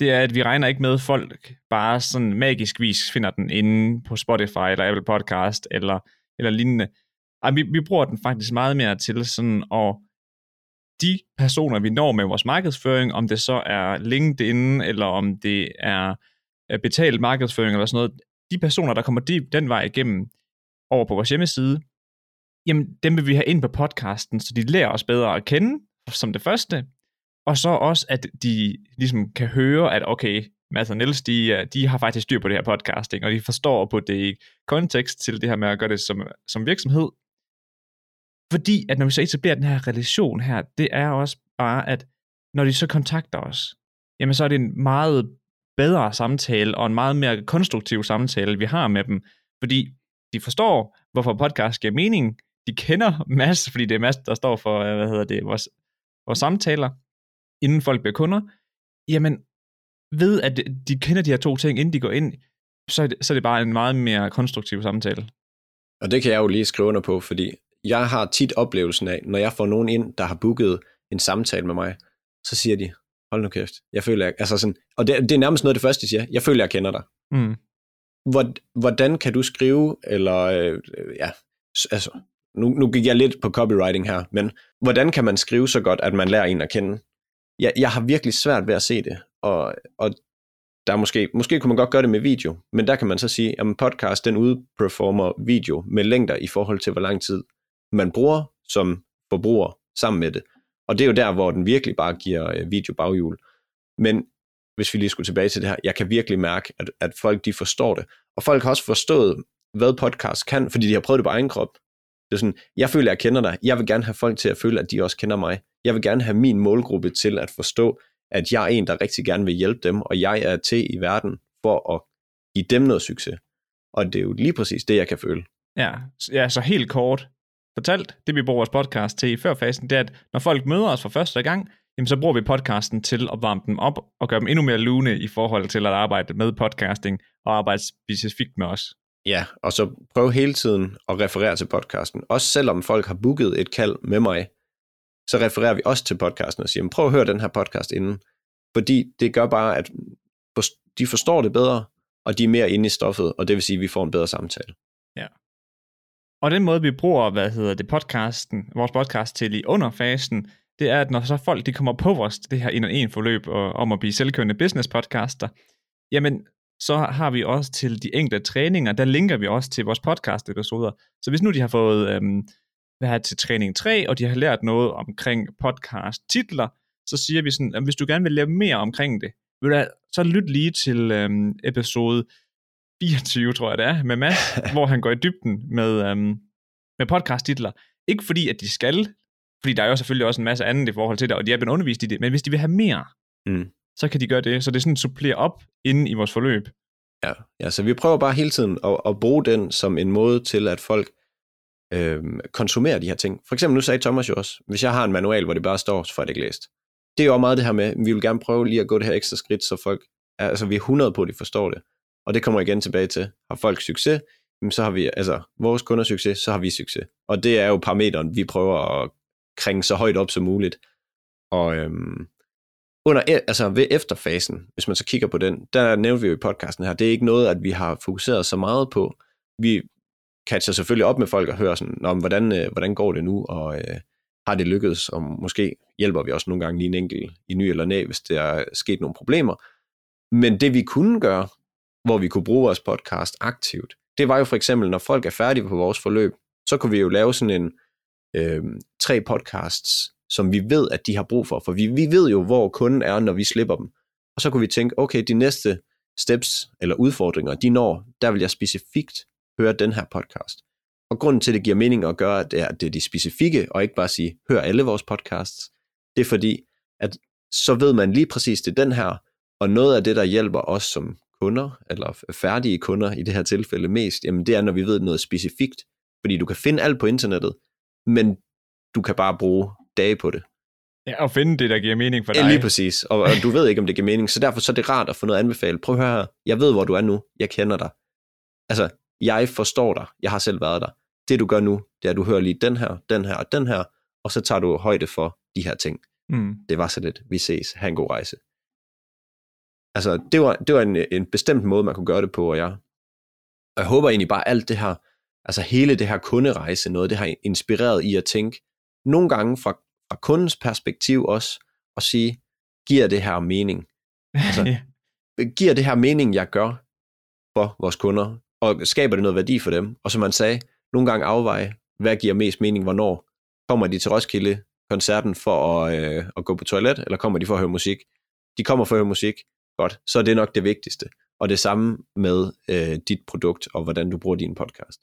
det er, at vi regner ikke med, at folk bare sådan magisk vis finder den inde på Spotify eller Apple Podcast eller, eller lignende. Ej, vi, vi bruger den faktisk meget mere til sådan at de personer, vi når med vores markedsføring, om det så er LinkedIn, eller om det er øh, betalt markedsføring eller sådan noget, de personer, der kommer de, den vej igennem over på vores hjemmeside, jamen dem vil vi have ind på podcasten, så de lærer os bedre at kende, som det første, og så også, at de ligesom kan høre, at okay, Mads og Niels, de, øh, de har faktisk styr på det her podcasting, og de forstår på det i kontekst til det her med at gøre det som, som virksomhed. Fordi at når vi så etablerer den her relation her, det er også bare, at når de så kontakter os, jamen så er det en meget bedre samtale, og en meget mere konstruktiv samtale, vi har med dem, fordi de forstår, hvorfor podcast giver mening, de kender Mads, fordi det er Mads, der står for, øh, hvad hedder det, vores, vores samtaler, inden folk bliver kunder, jamen ved at de kender de her to ting, inden de går ind, så er det, så er det bare en meget mere konstruktiv samtale. Og det kan jeg jo lige skrive under på, fordi jeg har tit oplevelsen af, når jeg får nogen ind, der har booket en samtale med mig, så siger de, hold nu kæft, jeg føler, jeg, altså sådan, og det, det er nærmest noget af det første, de siger, jeg føler, jeg kender dig. Mm. Hvordan kan du skrive, eller øh, ja, altså, nu, nu gik jeg lidt på copywriting her, men hvordan kan man skrive så godt, at man lærer en at kende? Jeg, jeg har virkelig svært ved at se det, og, og der er måske, måske kunne man godt gøre det med video, men der kan man så sige, at podcast den udperformer video med længder i forhold til, hvor lang tid man bruger som forbruger sammen med det. Og det er jo der, hvor den virkelig bare giver øh, video baghjul. Men hvis vi lige skulle tilbage til det her, jeg kan virkelig mærke, at, at folk de forstår det. Og folk har også forstået, hvad podcast kan, fordi de har prøvet det på egen krop. Det er sådan, jeg føler, jeg kender dig. Jeg vil gerne have folk til at føle, at de også kender mig. Jeg vil gerne have min målgruppe til at forstå, at jeg er en, der rigtig gerne vil hjælpe dem, og jeg er til i verden for at give dem noget succes. Og det er jo lige præcis det, jeg kan føle. Ja, ja så helt kort fortalt, det vi bruger vores podcast til i førfasen, det er, at når folk møder os for første gang, jamen så bruger vi podcasten til at varme dem op og gøre dem endnu mere lune i forhold til at arbejde med podcasting og arbejde specifikt med os. Ja, og så prøv hele tiden at referere til podcasten. Også selvom folk har booket et kald med mig, så refererer vi også til podcasten og siger, prøv at høre den her podcast inden. Fordi det gør bare, at de forstår det bedre, og de er mere inde i stoffet, og det vil sige, at vi får en bedre samtale. Ja. Og den måde, vi bruger, hvad hedder det, podcasten, vores podcast til i underfasen, det er, at når så folk de kommer på vores det her en og en forløb og, om at blive selvkørende business podcaster, jamen så har vi også til de enkelte træninger, der linker vi også til vores podcast episoder. Så hvis nu de har fået øhm, hvad her til træning 3, og de har lært noget omkring podcast titler, så siger vi sådan, at hvis du gerne vil lære mere omkring det, vil du, så lyt lige til øhm, episode 24, tror jeg det er, med Mads, hvor han går i dybden med, øhm, med podcast-titler. Ikke fordi, at de skal, fordi der er jo selvfølgelig også en masse andet i forhold til det, og de er blevet undervist i det, men hvis de vil have mere, Mm. så kan de gøre det. Så det er sådan supplerer op inde i vores forløb. Ja, ja, så vi prøver bare hele tiden at, at bruge den som en måde til, at folk øh, konsumerer de her ting. For eksempel, nu sagde Thomas jo også, hvis jeg har en manual, hvor det bare står, så får jeg det ikke læst. Det er jo meget det her med, vi vil gerne prøve lige at gå det her ekstra skridt, så folk, altså vi er 100 på, at de forstår det. Og det kommer igen tilbage til, har folk succes, jamen, så har vi, altså vores kunder succes, så har vi succes. Og det er jo parameteren, vi prøver at kringe så højt op som muligt. Og øhm, under, e, altså ved efterfasen, hvis man så kigger på den, der nævnte vi jo i podcasten her, det er ikke noget, at vi har fokuseret så meget på. Vi catcher selvfølgelig op med folk og hører sådan, om hvordan, øh, hvordan går det nu, og øh, har det lykkedes, og måske hjælper vi også nogle gange lige en enkelt i ny eller næ, hvis der er sket nogle problemer. Men det vi kunne gøre, hvor vi kunne bruge vores podcast aktivt, det var jo for eksempel, når folk er færdige på vores forløb, så kunne vi jo lave sådan en øh, tre podcasts, som vi ved, at de har brug for. For vi, vi ved jo, hvor kunden er, når vi slipper dem. Og så kunne vi tænke, okay, de næste steps eller udfordringer, de når, der vil jeg specifikt høre den her podcast. Og grunden til, at det giver mening at gøre, det er, at det er de specifikke, og ikke bare sige, hør alle vores podcasts. Det er fordi, at så ved man lige præcis, det er den her, og noget af det, der hjælper os som kunder, eller færdige kunder i det her tilfælde mest, jamen det er, når vi ved noget specifikt. Fordi du kan finde alt på internettet, men du kan bare bruge dage på det. Ja, og finde det, der giver mening for dig. Ja, lige præcis. Og, og du ved ikke, om det giver mening, så derfor så er det rart at få noget anbefalet. Prøv at høre her. Jeg ved, hvor du er nu. Jeg kender dig. Altså, jeg forstår dig. Jeg har selv været der. Det, du gør nu, det er, at du hører lige den her, den her og den her, og så tager du højde for de her ting. Mm. Det var så lidt. Vi ses. Ha' en god rejse. Altså, det var, det var en, en bestemt måde, man kunne gøre det på, og jeg, og jeg håber egentlig bare alt det her, altså hele det her kunderejse, noget, det har inspireret i at tænke, nogle gange fra, fra kundens perspektiv også, og sige, giver det her mening? Altså, giver det her mening, jeg gør for vores kunder? Og skaber det noget værdi for dem? Og som man sagde, nogle gange afveje, hvad giver mest mening, hvornår? Kommer de til Roskilde koncerten for at, øh, at gå på toilet, eller kommer de for at høre musik? De kommer for at høre musik, godt, så er det nok det vigtigste. Og det samme med øh, dit produkt, og hvordan du bruger din podcast.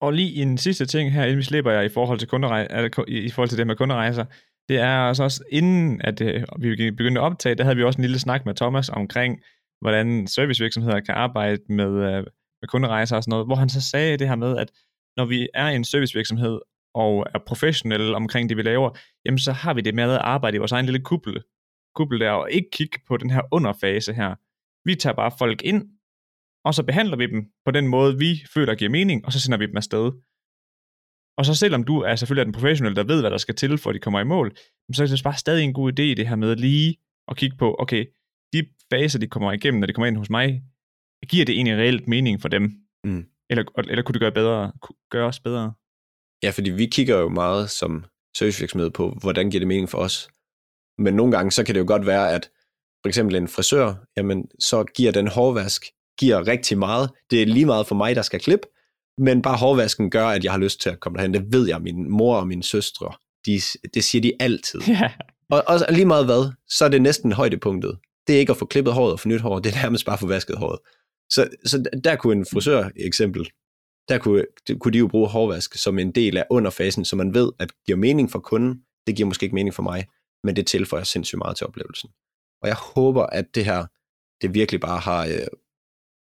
Og lige en sidste ting her, inden vi slipper jer i forhold til, kunderejser, i forhold til det med kunderejser, det er altså også inden, at øh, vi begyndte at optage, der havde vi også en lille snak med Thomas omkring, hvordan servicevirksomheder kan arbejde med, øh, med kunderejser og sådan noget, hvor han så sagde det her med, at når vi er en servicevirksomhed og er professionelle omkring det, vi laver, jamen så har vi det med at arbejde i vores egen lille kuppel, kuppel der, og ikke kigge på den her underfase her. Vi tager bare folk ind, og så behandler vi dem på den måde, vi føler giver mening, og så sender vi dem afsted. Og så selvom du er selvfølgelig den professionel, der ved, hvad der skal til, for at de kommer i mål, så er det bare stadig en god idé det her med lige at kigge på, okay, de faser, de kommer igennem, når de kommer ind hos mig, giver det egentlig reelt mening for dem? Mm. Eller, eller kunne det gøre, bedre, gøre os bedre? Ja, fordi vi kigger jo meget som servicevirksomhed på, hvordan giver det mening for os. Men nogle gange, så kan det jo godt være, at for eksempel en frisør, jamen, så giver den hårvask giver rigtig meget. Det er lige meget for mig, der skal klippe, men bare hårvasken gør, at jeg har lyst til at komme derhen. Det ved jeg, min mor og mine søstre, de, det siger de altid. Ja. Og, og lige meget hvad, så er det næsten højdepunktet. Det er ikke at få klippet håret og få nyt hår, det er nærmest bare at få vasket håret. Så, så der kunne en frisør eksempel, der kunne, kunne de jo bruge hårvask som en del af underfasen, så man ved, at det giver mening for kunden, det giver måske ikke mening for mig, men det tilføjer sindssygt meget til oplevelsen. Og jeg håber, at det her, det virkelig bare har øh,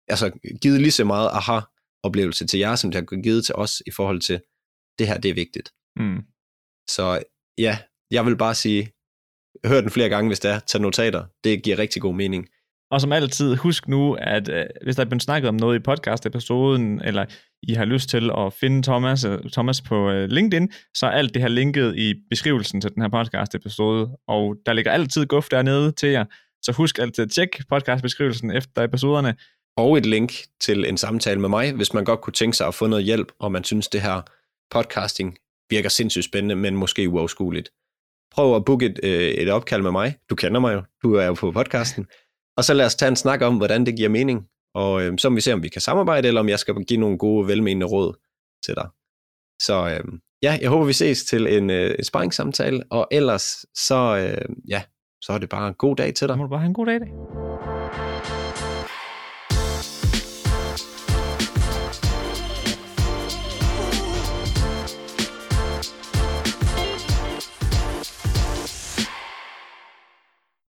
altså, givet lige så meget aha-oplevelse til jer, som det har givet til os i forhold til, det her, det er vigtigt. Mm. Så ja, jeg vil bare sige, hør den flere gange, hvis det er, tag notater. Det giver rigtig god mening. Og som altid, husk nu, at øh, hvis der er blevet snakket om noget i podcast-episoden, eller I har lyst til at finde Thomas, øh, Thomas på øh, LinkedIn, så er alt det her linket i beskrivelsen til den her podcast-episode, og der ligger altid guf dernede til jer. Så husk altid at tjekke podcast-beskrivelsen efter episoderne. Og et link til en samtale med mig, hvis man godt kunne tænke sig at få noget hjælp, og man synes, det her podcasting virker sindssygt spændende, men måske uoverskueligt. Prøv at booke et, øh, et opkald med mig. Du kender mig jo. Du er jo på podcasten. Og så lad os tage en snak om, hvordan det giver mening. Og øh, så må vi se, om vi kan samarbejde, eller om jeg skal give nogle gode, velmenende råd til dig. Så øh, ja, jeg håber, vi ses til en, øh, en sparringssamtale, og ellers så, øh, ja, så er det bare en god dag til dig. Må du bare have en god dag i dag.